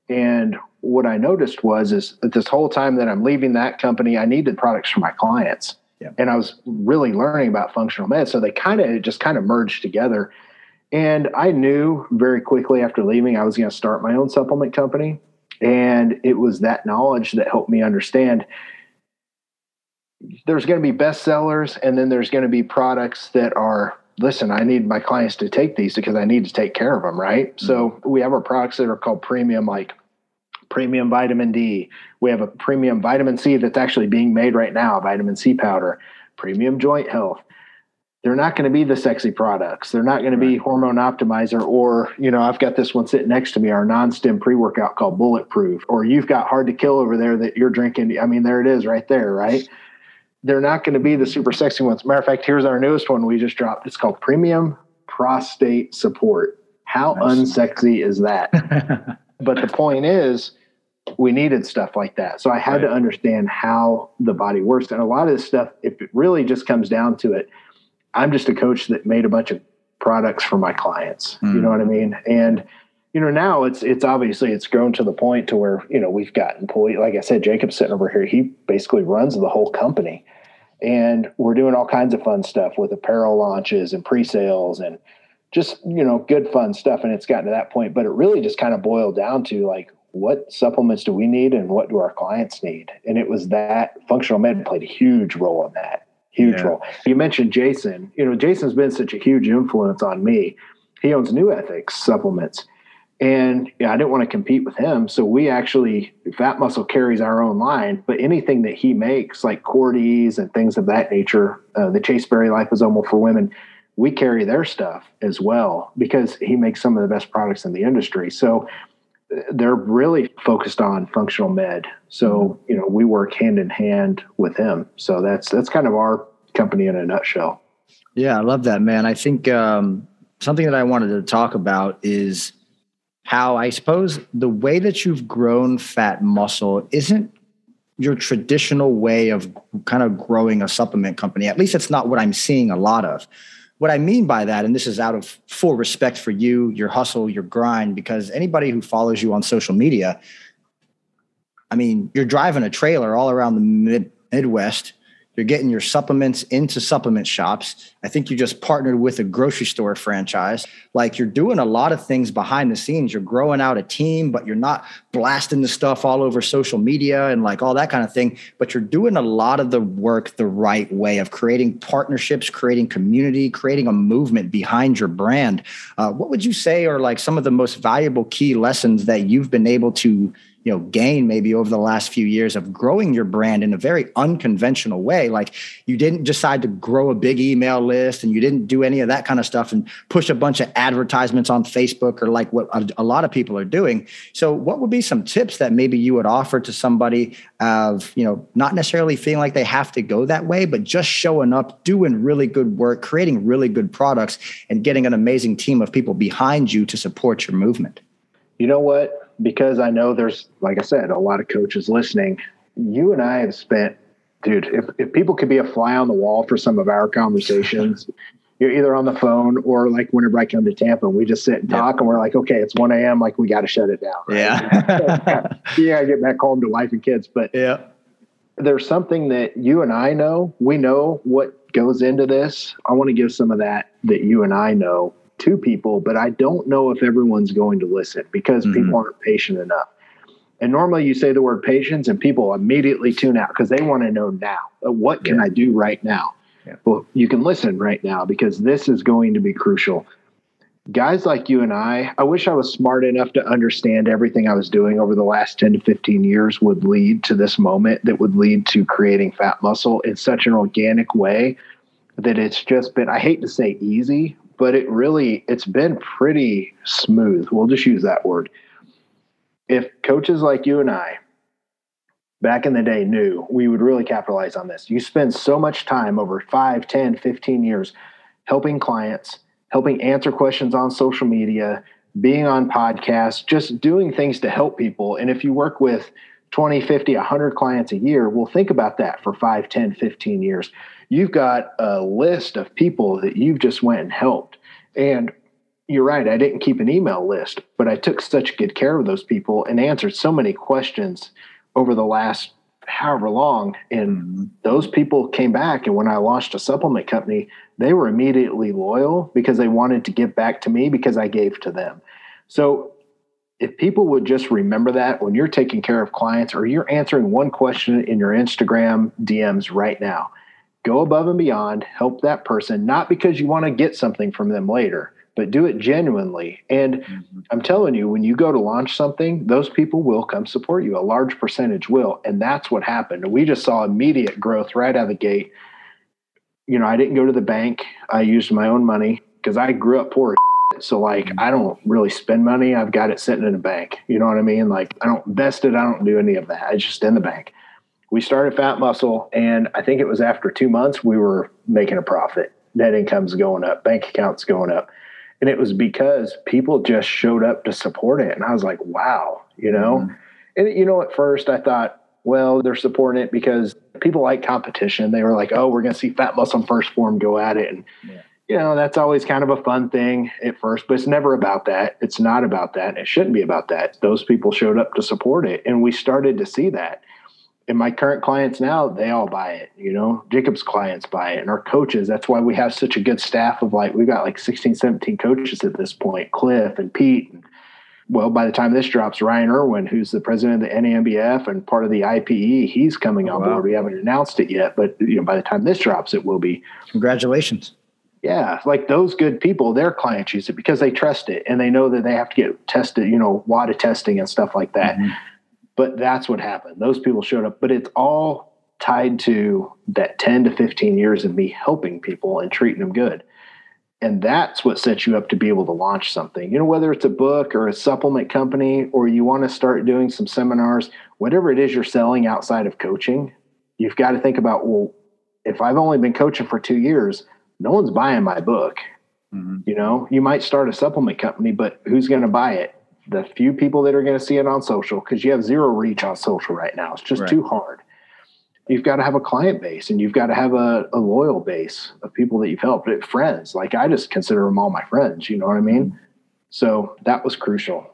And what I noticed was is that this whole time that I'm leaving that company, I needed products for my clients. Yeah. And I was really learning about functional med. So they kind of just kind of merged together. And I knew very quickly after leaving, I was going to start my own supplement company. And it was that knowledge that helped me understand there's going to be bestsellers and then there's going to be products that are listen i need my clients to take these because i need to take care of them right? Mm-hmm. so we have our products that are called premium like premium vitamin d. We have a premium vitamin c that's actually being made right now vitamin c powder. Premium joint health they're not going to be the sexy products. They're not going to be hormone optimizer or, you know, I've got this one sitting next to me, our non-stim pre-workout called Bulletproof, or you've got hard to kill over there that you're drinking. I mean, there it is right there, right? They're not going to be the super sexy ones. Matter of fact, here's our newest one we just dropped. It's called Premium Prostate Support. How nice. unsexy is that? but the point is, we needed stuff like that. So I had right. to understand how the body works. And a lot of this stuff, if it really just comes down to it, I'm just a coach that made a bunch of products for my clients. Mm. You know hmm. what I mean? And you know now it's it's obviously it's grown to the point to where you know we've got employee like I said Jacob's sitting over here he basically runs the whole company and we're doing all kinds of fun stuff with apparel launches and pre-sales and just you know good fun stuff and it's gotten to that point but it really just kind of boiled down to like what supplements do we need and what do our clients need and it was that functional med played a huge role in that huge yeah. role. You mentioned Jason. You know, Jason's been such a huge influence on me. He owns New Ethics supplements. And yeah, I didn't want to compete with him. So we actually, PHAT Muscle carries our own line, but anything that he makes, like Cordy's and things of that nature, uh, the Chasteberry Liposomal for women, we carry their stuff as well because he makes some of the best products in the industry. So they're really focused on functional med. So, mm-hmm. you know, we work hand in hand with him. So that's that's kind of our company in a nutshell. Yeah, I love that, man. I think um, something that I wanted to talk about is how I suppose the way that you've grown PHAT Muscle isn't your traditional way of kind of growing a supplement company. At least it's not what I'm seeing a lot of. What I mean by that, and this is out of full respect for you, your hustle, your grind, because anybody who follows you on social media, I mean, you're driving a trailer all around the mid- Midwest you're getting your supplements into supplement shops. I think you just partnered with a grocery store franchise. Like you're doing a lot of things behind the scenes. You're growing out a team, but you're not blasting the stuff all over social media and like all that kind of thing. But you're doing a lot of the work the right way of creating partnerships, creating community, creating a movement behind your brand. Uh, what would you say are like some of the most valuable key lessons that you've been able to you know gain maybe over the last few years of growing your brand in a very unconventional way. Like you didn't decide to grow a big email list and you didn't do any of that kind of stuff and push a bunch of advertisements on facebook or like what a, lot of people are doing. So what would be some tips that maybe you would offer to somebody of you know not necessarily feeling like they have to go that way but just showing up doing really good work creating really good products and getting an amazing team of people behind you to support your movement? You know what because I know there's, like I said, a lot of coaches listening. You and I have spent, dude, if, if people could be a fly on the wall for some of our conversations, you're either on the phone or like whenever I come to Tampa and we just sit and talk and we're like, okay, it's 1 a.m. Like we got to shut it down. Right? Yeah. yeah. I get back home to wife and kids. But yeah, there's something that you and I know. We know what goes into this. I want to give some of that that you and I know to people, but I don't know if everyone's going to listen because mm-hmm. people aren't patient enough. And normally you say the word patience and people immediately tune out because they want to know now. Uh, what can yeah. I do right now? Yeah. Well, you can listen right now because this is going to be crucial. Guys like you and I, I wish I was smart enough to understand everything I was doing over the last 10 to 15 years would lead to this moment that would lead to creating PHAT Muscle in such an organic way that it's just been, I hate to say easy, but it really it's been pretty smooth. We'll just use that word. If coaches like you and I back in the day knew we would really capitalize on this. You spend so much time over 5, 10, 15 years helping clients, helping answer questions on social media, being on podcasts, just doing things to help people. And if you work with 20, 50, 100 clients a year, well, think about that for 5, 10, 15 years you've got a list of people that you've just went and helped. And you're right, I didn't keep an email list, but I took such good care of those people and answered so many questions over the last however long. And those people came back. And when I launched a supplement company, they were immediately loyal because they wanted to give back to me because I gave to them. So if people would just remember that when you're taking care of clients or you're answering one question in your Instagram DMs right now, go above and beyond, help that person, not because you want to get something from them later, but do it genuinely. And mm-hmm. I'm telling you, when you go to launch something, those people will come support you. A large percentage will. And that's what happened. We just saw immediate growth right out of the gate. You know, I didn't go to the bank, I used my own money because I grew up poor. So, like, mm-hmm. I don't really spend money. I've got it sitting in a bank. You know what I mean? Like, I don't invest it. I don't do any of that. It's just in the bank we started PHAT Muscle, and I think it was after two months we were making a profit. Net income's going up, bank accounts going up. And it was because people just showed up to support it. And I was like, wow, you know? Mm-hmm. And, you know, at first I thought, well, they're supporting it because people like competition. They were like, oh, we're going to see PHAT Muscle 1st Phorm go at it. And, yeah. you know, that's always kind of a fun thing at first, but it's never about that. It's not about that. It shouldn't be about that. Those people showed up to support it. And we started to see that and my current clients now, they all buy it. You know, Jacob's clients buy it, and our coaches. That's why we have such a good staff of like we've got like 16, 17 coaches at this point. Cliff and Pete. And, well, by the time this drops, Ryan Irwin, who's the president of the NAMBF and part of the IPE, he's coming oh, on wow. board. We haven't announced it yet, but you know, by the time this drops, it will be. Congratulations. Yeah, like those good people, their clients use it because they trust it and they know that they have to get tested, you know, WADA testing and stuff like that. Mm-hmm but that's what happened. Those people showed up, but it's all tied to that 10 to 15 years of me helping people and treating them good. And that's what sets you up to be able to launch something. You know, whether it's a book or a supplement company, or you want to start doing some seminars, whatever it is you're selling outside of coaching, you've got to think about, well, if I've only been coaching for two years, no one's buying my book. Mm-hmm. You know, you might start a supplement company, but who's going to buy it? The few people that are going to see it on social because you have zero reach on social right now. It's just right. too hard. You've got to have a client base and you've got to have a, a loyal base of people that you've helped, friends. Like I just consider them all my friends. You know what I mean? Mm-hmm. So that was crucial.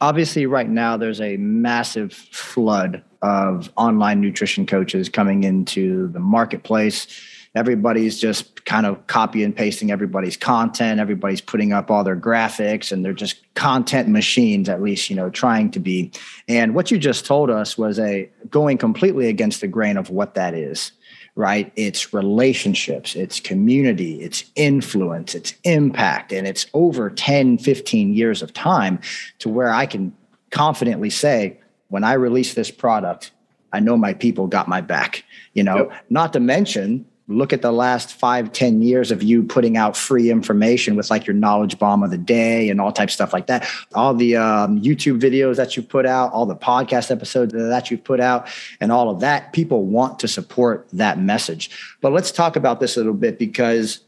Obviously, right now there's a massive flood of online nutrition coaches coming into the marketplace everybody's just kind of copy and pasting everybody's content everybody's putting up all their graphics and they're just content machines at least you know trying to be and what you just told us was a going completely against the grain of what that is right it's relationships it's community it's influence it's impact and it's over 10 15 years of time to where i can confidently say when I release this product, I know my people got my back. You know, yep. not to mention look at the last five, ten years of you putting out free information with like your knowledge bomb of the day and all types of stuff like that. All the um, YouTube videos that you've put out, all the podcast episodes that you've put out, and all of that. People want to support that message. But let's talk about this a little bit because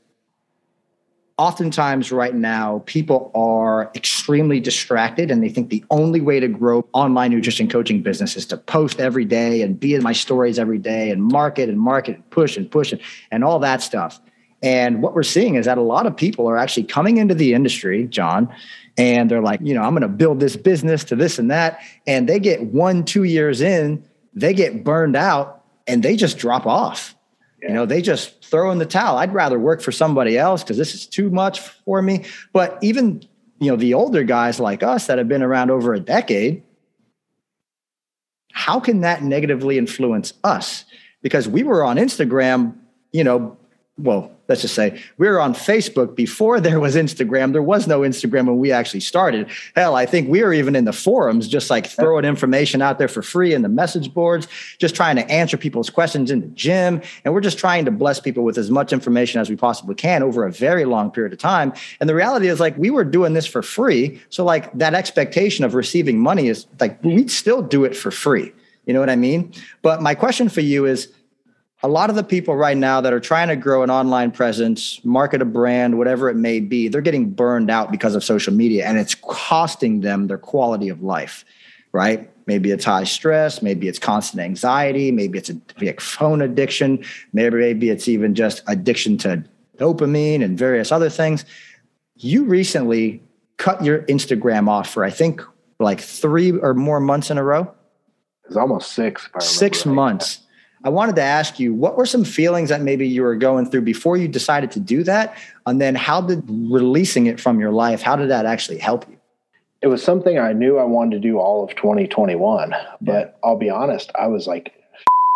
oftentimes right now people are extremely distracted and they think the only way to grow online nutrition coaching business is to post every day and be in my stories every day and market and market and push and push and, and all that stuff. And what we're seeing is that a lot of people are actually coming into the industry john and they're like you know i'm going to build this business to this and that and they get one two years in they get burned out and they just drop off yeah. You know, they just throw in the towel. I'd rather work for somebody else because this is too much for me. But even, you know, the older guys like us that have been around over a decade, how can that negatively influence us? Because we were on Instagram, you know, well, let's just say we were on Facebook before there was Instagram. There was no Instagram when we actually started. Hell, I think we were even in the forums, just like throwing information out there for free in the message boards, just trying to answer people's questions in the gym. And we're just trying to bless people with as much information as we possibly can over a very long period of time. And the reality is, like, we were doing this for free. So, like, that expectation of receiving money is like, we'd still do it for free. You know what I mean? But my question for you is, a lot of the people right now that are trying to grow an online presence, market a brand, whatever it may be, they're getting burned out because of social media and it's costing them their quality of life, right? Maybe it's high stress, maybe it's constant anxiety, maybe it's a like phone addiction, maybe maybe it's even just addiction to dopamine and various other things. You recently cut your Instagram off for I think like 3 or more months in a row. It's almost 6. 6 right. months. I wanted to ask you what were some feelings that maybe you were going through before you decided to do that? And then how did releasing it from your life, how did that actually help you? It was something I knew I wanted to do all of 2021. But yeah. I'll be honest, I was like,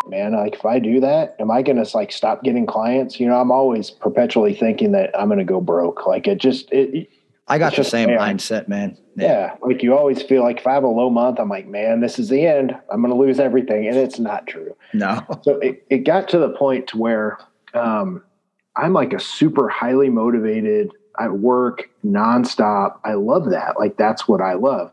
man, like if I do that, am I going to like stop getting clients? You know, I'm always perpetually thinking that I'm going to go broke. Like it just, it, I got the same mindset, man. Yeah. yeah. Like you always feel like if I have a low month, I'm like, man, this is the end. I'm going to lose everything. And it's not true. No. So it, it got to the point to where um, I'm like a super highly motivated. I work nonstop. I love that. Like that's what I love.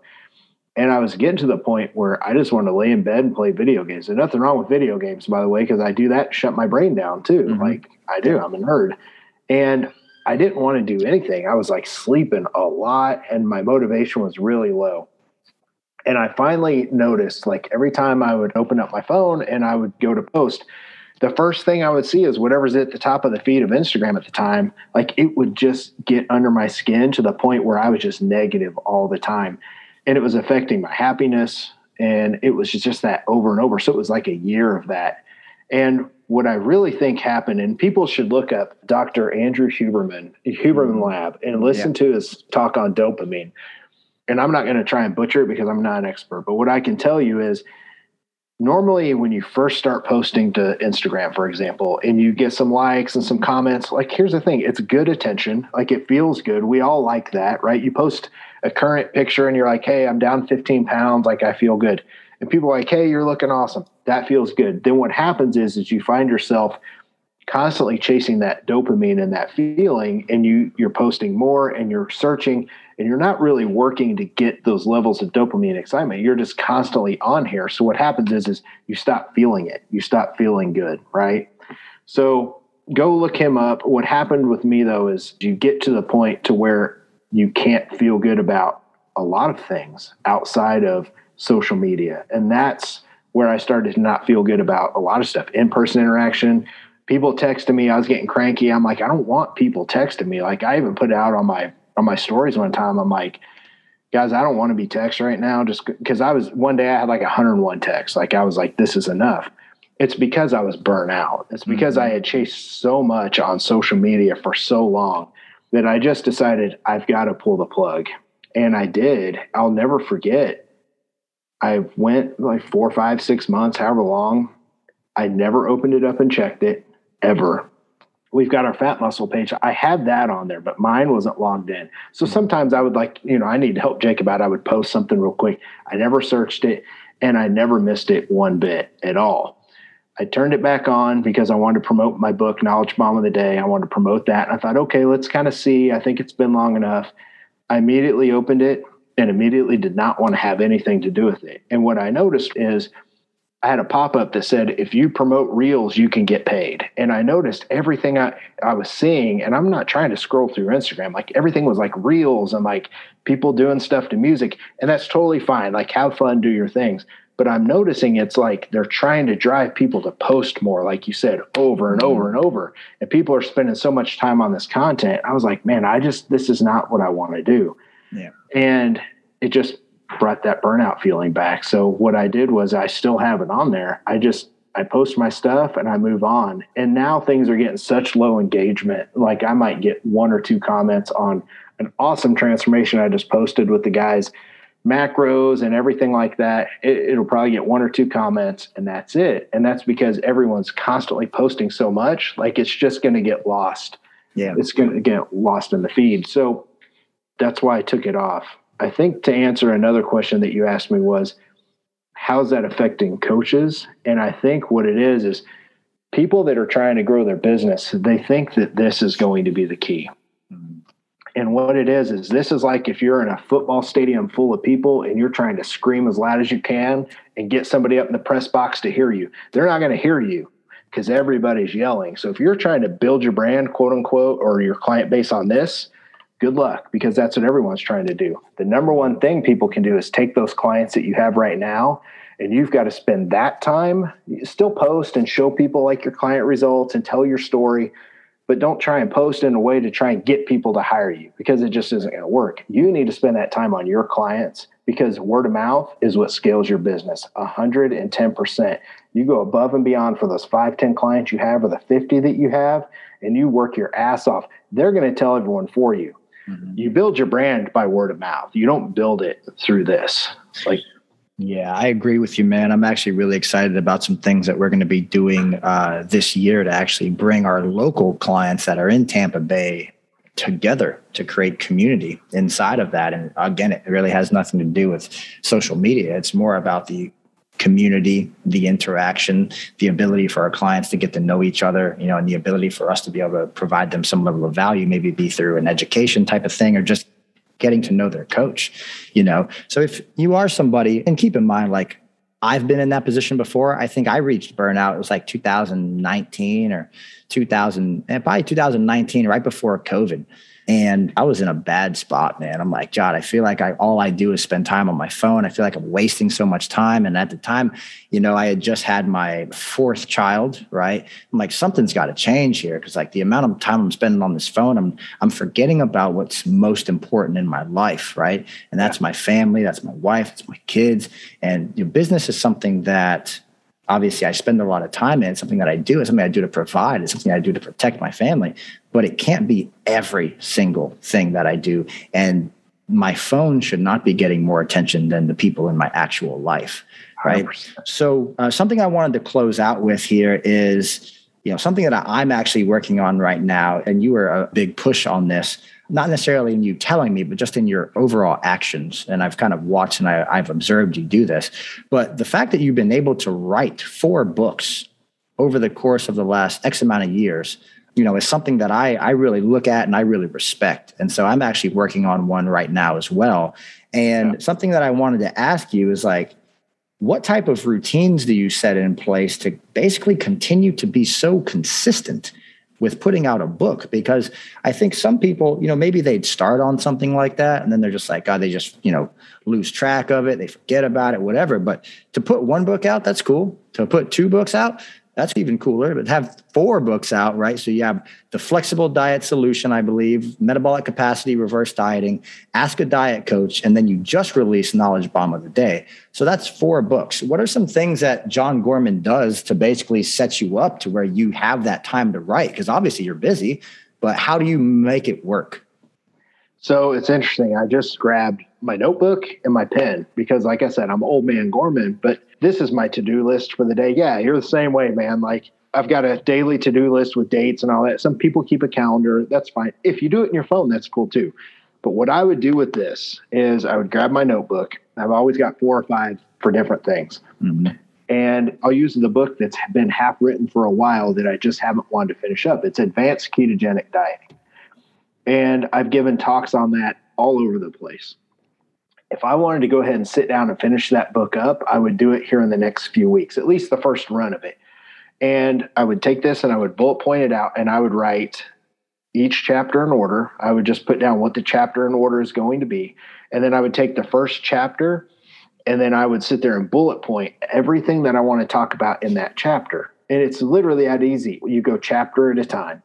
And I was getting to the point where I just wanted to lay in bed and play video games. There's nothing wrong with video games, by the way, because I do that, shut my brain down too. Mm-hmm. Like I do. I'm a nerd. And I didn't want to do anything. I was like sleeping a lot and my motivation was really low. And I finally noticed like every time I would open up my phone and I would go to post, the first thing I would see is whatever's at the top of the feed of Instagram at the time. Like it would just get under my skin to the point where I was just negative all the time. And it was affecting my happiness. And it was just that over and over. So it was like a year of that. And what I really think happened, and people should look up Dr. Andrew Huberman, Huberman mm-hmm. Lab, and listen yeah. to his talk on dopamine. And I'm not going to try and butcher it because I'm not an expert, but what I can tell you is normally when you first start posting to Instagram, for example, and you get some likes and some comments, like here's the thing it's good attention. Like it feels good. We all like that, right? You post a current picture and you're like, hey, I'm down 15 pounds. Like I feel good and people are like, hey, you're looking awesome. That feels good. Then what happens is, is you find yourself constantly chasing that dopamine and that feeling, and you you're posting more and you're searching and you're not really working to get those levels of dopamine excitement. You're just constantly on here. So what happens is, is you stop feeling it. You stop feeling good, right? So go look him up. What happened with me though is you get to the point to where you can't feel good about a lot of things outside of social media. And that's where I started to not feel good about a lot of stuff in person interaction. People texting me, I was getting cranky. I'm like, I don't want people texting me. Like I even put it out on my on my stories one time. I'm like, guys, I don't want to be text right now just because I was one day I had like 101 texts. Like I was like, this is enough. It's because I was burnt out. It's because mm-hmm. I had chased so much on social media for so long that I just decided I've got to pull the plug. And I did. I'll never forget I went like four, five, six months, however long. I never opened it up and checked it ever. We've got our PHAT Muscle page. I had that on there, but mine wasn't logged in. So hmm. sometimes I would like, you know, I need to help Jacob out. I would post something real quick. I never searched it. and I never missed it one bit at all. I turned it back on because I wanted to promote my book, Knowledge Bomb of the Day. I wanted to promote that. And I thought, okay, let's kind of see. I think it's been long enough. I immediately opened it and immediately did not want to have anything to do with it. And what I noticed is I had a pop up that said, if you promote reels, you can get paid. And I noticed everything I, I was seeing, and I'm not trying to scroll through Instagram, like everything was like reels and like people doing stuff to music. And that's totally fine. Like, have fun, do your things. But I'm noticing it's like they're trying to drive people to post more, like you said, over and over and over. And people are spending so much time on this content. I was like, man, I just, this is not what I want to do. Yeah. And it just brought that burnout feeling back. So what I did was I still have it on there. I just I post my stuff and I move on. And now things are getting such low engagement. Like I might get one or two comments on an awesome transformation I just posted with the guys macros and everything like that. It, will probably get one or two comments and that's it. And that's because everyone's constantly posting so much, like it's just going to get lost. Yeah. It's going to get lost in the feed. So that's why I took it off. I think to answer another question that you asked me was, how's that affecting coaches? And I think what it is is people that are trying to grow their business, they think that this is going to be the key. Mm-hmm. And what it is, is this is like if you're in a football stadium full of people and you're trying to scream as loud as you can and get somebody up in the press box to hear you. They're not going to hear you because everybody's yelling. So if you're trying to build your brand, quote unquote, or your client base on this, good luck because that's what everyone's trying to do. The number one thing people can do is take those clients that you have right now and you've got to spend that time still post and show people like your client results and tell your story but don't try and post in a way to try and get people to hire you because it just isn't going to work. You need to spend that time on your clients because word of mouth is what scales your business 110% you go above and beyond for those 5 10 clients you have or the 50 that you have and you work your ass off. They're going to tell everyone for you Mm-hmm. You build your brand by word of mouth. You don't build it through this. Like yeah, I agree with you, man. I'm actually really excited about some things that we're going to be doing uh, this year to actually bring our local clients that are in Tampa Bay together to create community inside of that. And again, it really has nothing to do with social media. It's more about the community, the interaction, the ability for our clients to get to know each other, you know, and the ability for us to be able to provide them some level of value, maybe be through an education type of thing or just getting to know their coach, you know. So if you are somebody, and keep in mind, like I've been in that position before. I think I reached burnout. It was like 2019 or 2000, and eh, probably 2019, right before COVID. And I was in a bad spot, man. I'm like, God, I feel like I all I do is spend time on my phone. I feel like I'm wasting so much time. And at the time, you know, I had just had my fourth child, right? I'm like, something's got to change here because like the amount of time I'm spending on this phone, I'm I'm forgetting about what's most important in my life, right? And that's my family, that's my wife, it's my kids. And your business is something that obviously I spend a lot of time in. It's something that I do. It's something I do to provide. It's something I do to protect my family. But it can't be every single thing that I do. And my phone should not be getting more attention than the people in my actual life. Right. 100%. So uh, something I wanted to close out with here is, you know, something that I'm actually working on right now, and you were a big push on this not necessarily in you telling me, but just in your overall actions. And I've kind of watched and I, I've observed you do this. But the fact that you've been able to write four books over the course of the last X amount of years, you know, is something that I, I really look at and I really respect. And so I'm actually working on one right now as well. And yeah. something that I wanted to ask you is like, what type of routines do you set in place to basically continue to be so consistent with putting out a book because I think some people, you know, maybe they'd start on something like that and then they're just like, God, they just, you know, lose track of it, they forget about it, whatever. But to put one book out, that's cool. To put two books out, that's even cooler. But have four books out, right? So you have the flexible diet solution, I believe, metabolic capacity, reverse dieting, ask a diet coach, and then you just released knowledge bomb of the day. So that's four books. What are some things that John Gorman does to basically set you up to where you have that time to write? Because obviously you're busy, but how do you make it work? So it's interesting. I just grabbed my notebook and my pen because, like I said, I'm old man Gorman, but this is my to do list for the day. Yeah, you're the same way, man. Like I've got a daily to do list with dates and all that. Some people keep a calendar. That's fine. If you do it in your phone, that's cool too. But what I would do with this is I would grab my notebook. I've always got four or five for different things. Mm-hmm. And I'll use the book that's been half written for a while that I just haven't wanted to finish up. It's Advanced Ketogenic Dieting. And I've given talks on that all over the place. If I wanted to go ahead and sit down and finish that book up, I would do it here in the next few weeks, at least the first run of it. And I would take this and I would bullet point it out and I would write each chapter in order. I would just put down what the chapter in order is going to be. And then I would take the first chapter and then I would sit there and bullet point everything that I want to talk about in that chapter. And it's literally that easy. You go chapter at a time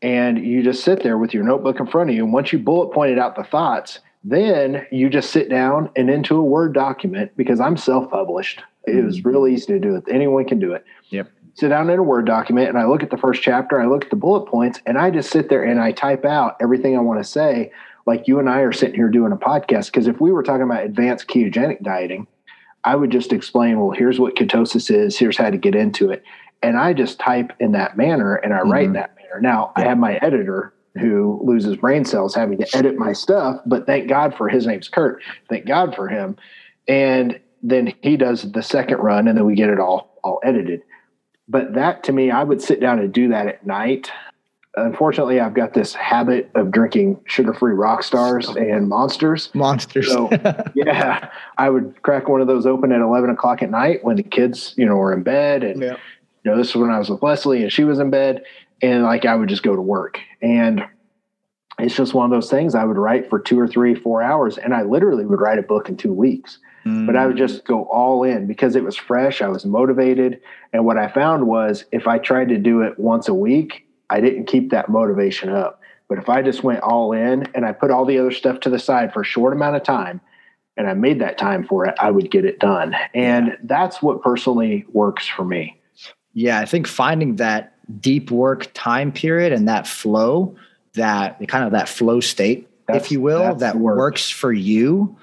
and you just sit there with your notebook in front of you. And once you bullet pointed out the thoughts, then you just sit down and into a Word document because I'm self published. It was mm-hmm. real easy to do it. Anyone can do it. Yep. Sit down in a Word document and I look at the first chapter, I look at the bullet points, and I just sit there and I type out everything I want to say like you and I are sitting here doing a podcast. Because if we were talking about advanced ketogenic dieting, I would just explain, well, here's what ketosis is, here's how to get into it. And I just type in that manner and I mm-hmm. write in that manner. Now, yeah. I have my editor who loses brain cells having to edit my stuff, but thank God for his name's Kurt. Thank God for him. And then he does the second run and then we get it all all edited. But that to me, I would sit down and do that at night unfortunately, I've got this habit of drinking sugar-free rock stars and monsters. Monsters. So, yeah, I would crack one of those open at 11 o'clock at night when the kids, you know, were in bed. And, yeah. you know, this is when I was with Leslie and she was in bed. And like, I would just go to work. And it's just one of those things I would write for two or three, four hours. And I literally would write a book in two weeks. But I would mm. just go all in because it was fresh. I was motivated. And what I found was if I tried to do it once a week, I didn't keep that motivation up. But if I just went all in and I put all the other stuff to the side for a short amount of time and I made that time for it, I would get it done. And that's what personally works for me. Yeah, I think finding that deep work time period and that flow, that kind of that flow state, that's, if you will, that works. works for you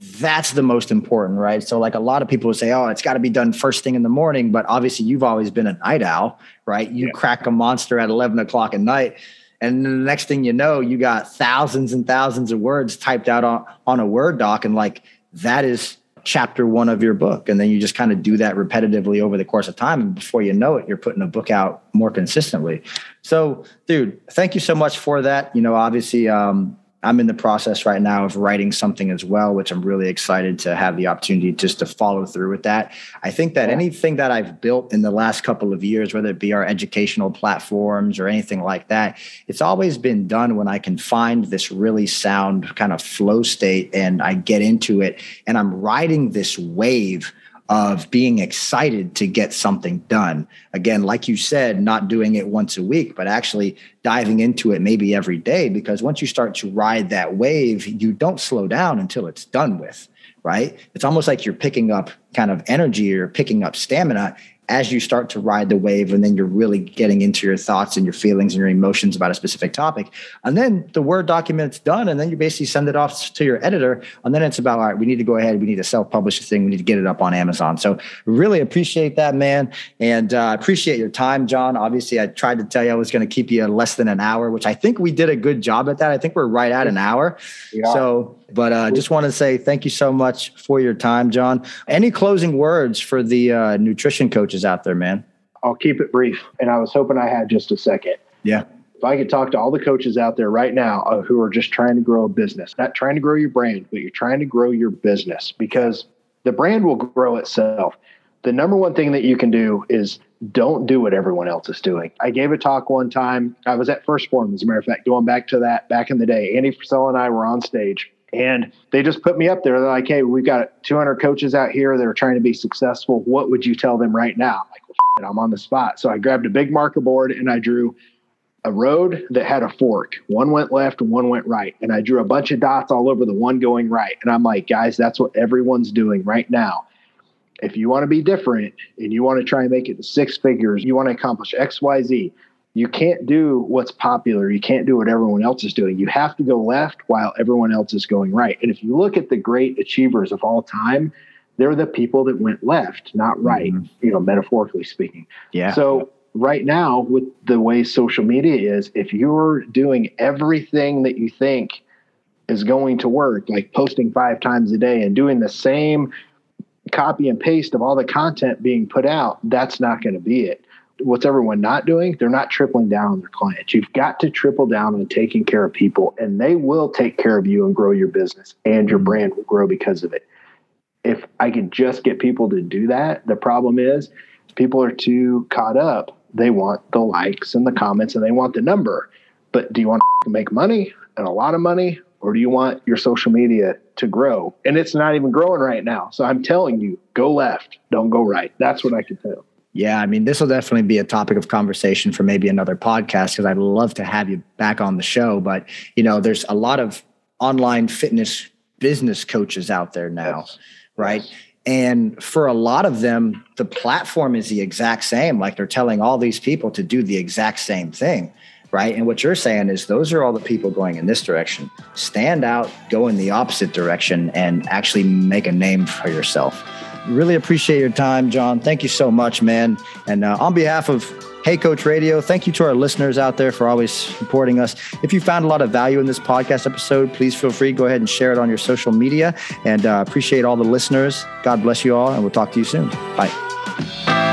that's the most important, right? So, like a lot of people say, oh, it's got to be done first thing in the morning. But obviously, you've always been a night owl, right? You yeah. crack a monster at 11 o'clock at night. And then the next thing you know, you got thousands and thousands of words typed out on, on a Word doc. And like that is chapter one of your book. And then you just kind of do that repetitively over the course of time. And before you know it, you're putting a book out more consistently. So, dude, thank you so much for that. You know, obviously, um, I'm in the process right now of writing something as well, which I'm really excited to have the opportunity just to follow through with that. I think that anything that I've built in the last couple of years, whether it be our educational platforms or anything like that, it's always been done when I can find this really sound kind of flow state and I get into it and I'm riding this wave of being excited to get something done. Again, like you said, not doing it once a week, but actually diving into it maybe every day, because once you start to ride that wave, you don't slow down until it's done with, right? It's almost like you're picking up kind of energy or picking up stamina as you start to ride the wave and then you're really getting into your thoughts and your feelings and your emotions about a specific topic and then the word document's done and then you basically send it off to your editor and then it's about all right we need to go ahead we need to self-publish the thing we need to get it up on amazon. So really appreciate that man and uh, appreciate your time john. Obviously i tried to tell you i was going to keep you less than an hour which i think we did a good job at that. I think we're right at an hour. Yeah. so but uh, just want to say thank you so much for your time, John. Any closing words for the uh, nutrition coaches out there, man? I'll keep it brief. And I was hoping I had just a second. Yeah. If I could talk to all the coaches out there right now uh, who are just trying to grow a business, not trying to grow your brand, but you're trying to grow your business because the brand will grow itself. The number one thing that you can do is don't do what everyone else is doing. I gave a talk one time. I was at 1st Phorm, as a matter of fact, going back to that back in the day. Andy Frisella and I were on stage and they just put me up there. They're like, hey, we've got 200 coaches out here that are trying to be successful. What would you tell them right now? I'm like, well, I'm on the spot. So I grabbed a big marker board and I drew a road that had a fork. One went left and one went right. And I drew a bunch of dots all over the one going right. And I'm like, guys, that's what everyone's doing right now. If you want to be different and you want to try and make it to six figures, you want to accomplish X, Y, Z, you can't do what's popular. You can't do what everyone else is doing. You have to go left while everyone else is going right. And if you look at the great achievers of all time, they're the people that went left, not right, mm-hmm. you know, metaphorically speaking. Yeah. So right now, with the way social media is, if you're doing everything that you think is going to work, like posting five times a day and doing the same copy and paste of all the content being put out, that's not going to be it. What's everyone not doing? They're not tripling down on their clients. You've got to triple down on taking care of people, and they will take care of you and grow your business, and your mm-hmm. brand will grow because of it. If I could just get people to do that, the problem is people are too caught up. They want the likes and the comments and they want the number. But do you want to make money and a lot of money, or do you want your social media to grow? And it's not even growing right now. So I'm telling you, go left, don't go right. That's what I can tell. Yeah, I mean, this will definitely be a topic of conversation for maybe another podcast because I'd love to have you back on the show. But, you know, there's a lot of online fitness business coaches out there now, yes. right? Yes. And for a lot of them, the platform is the exact same. Like they're telling all these people to do the exact same thing right? And what you're saying is those are all the people going in this direction. Stand out, go in the opposite direction, and actually make a name for yourself. Really appreciate your time, John. Thank you so much, man. And uh, on behalf of Hey Coach Radio, thank you to our listeners out there for always supporting us. If you found a lot of value in this podcast episode, please feel free go ahead and share it on your social media. And uh, appreciate all the listeners. God bless you all, and we'll talk to you soon. Bye.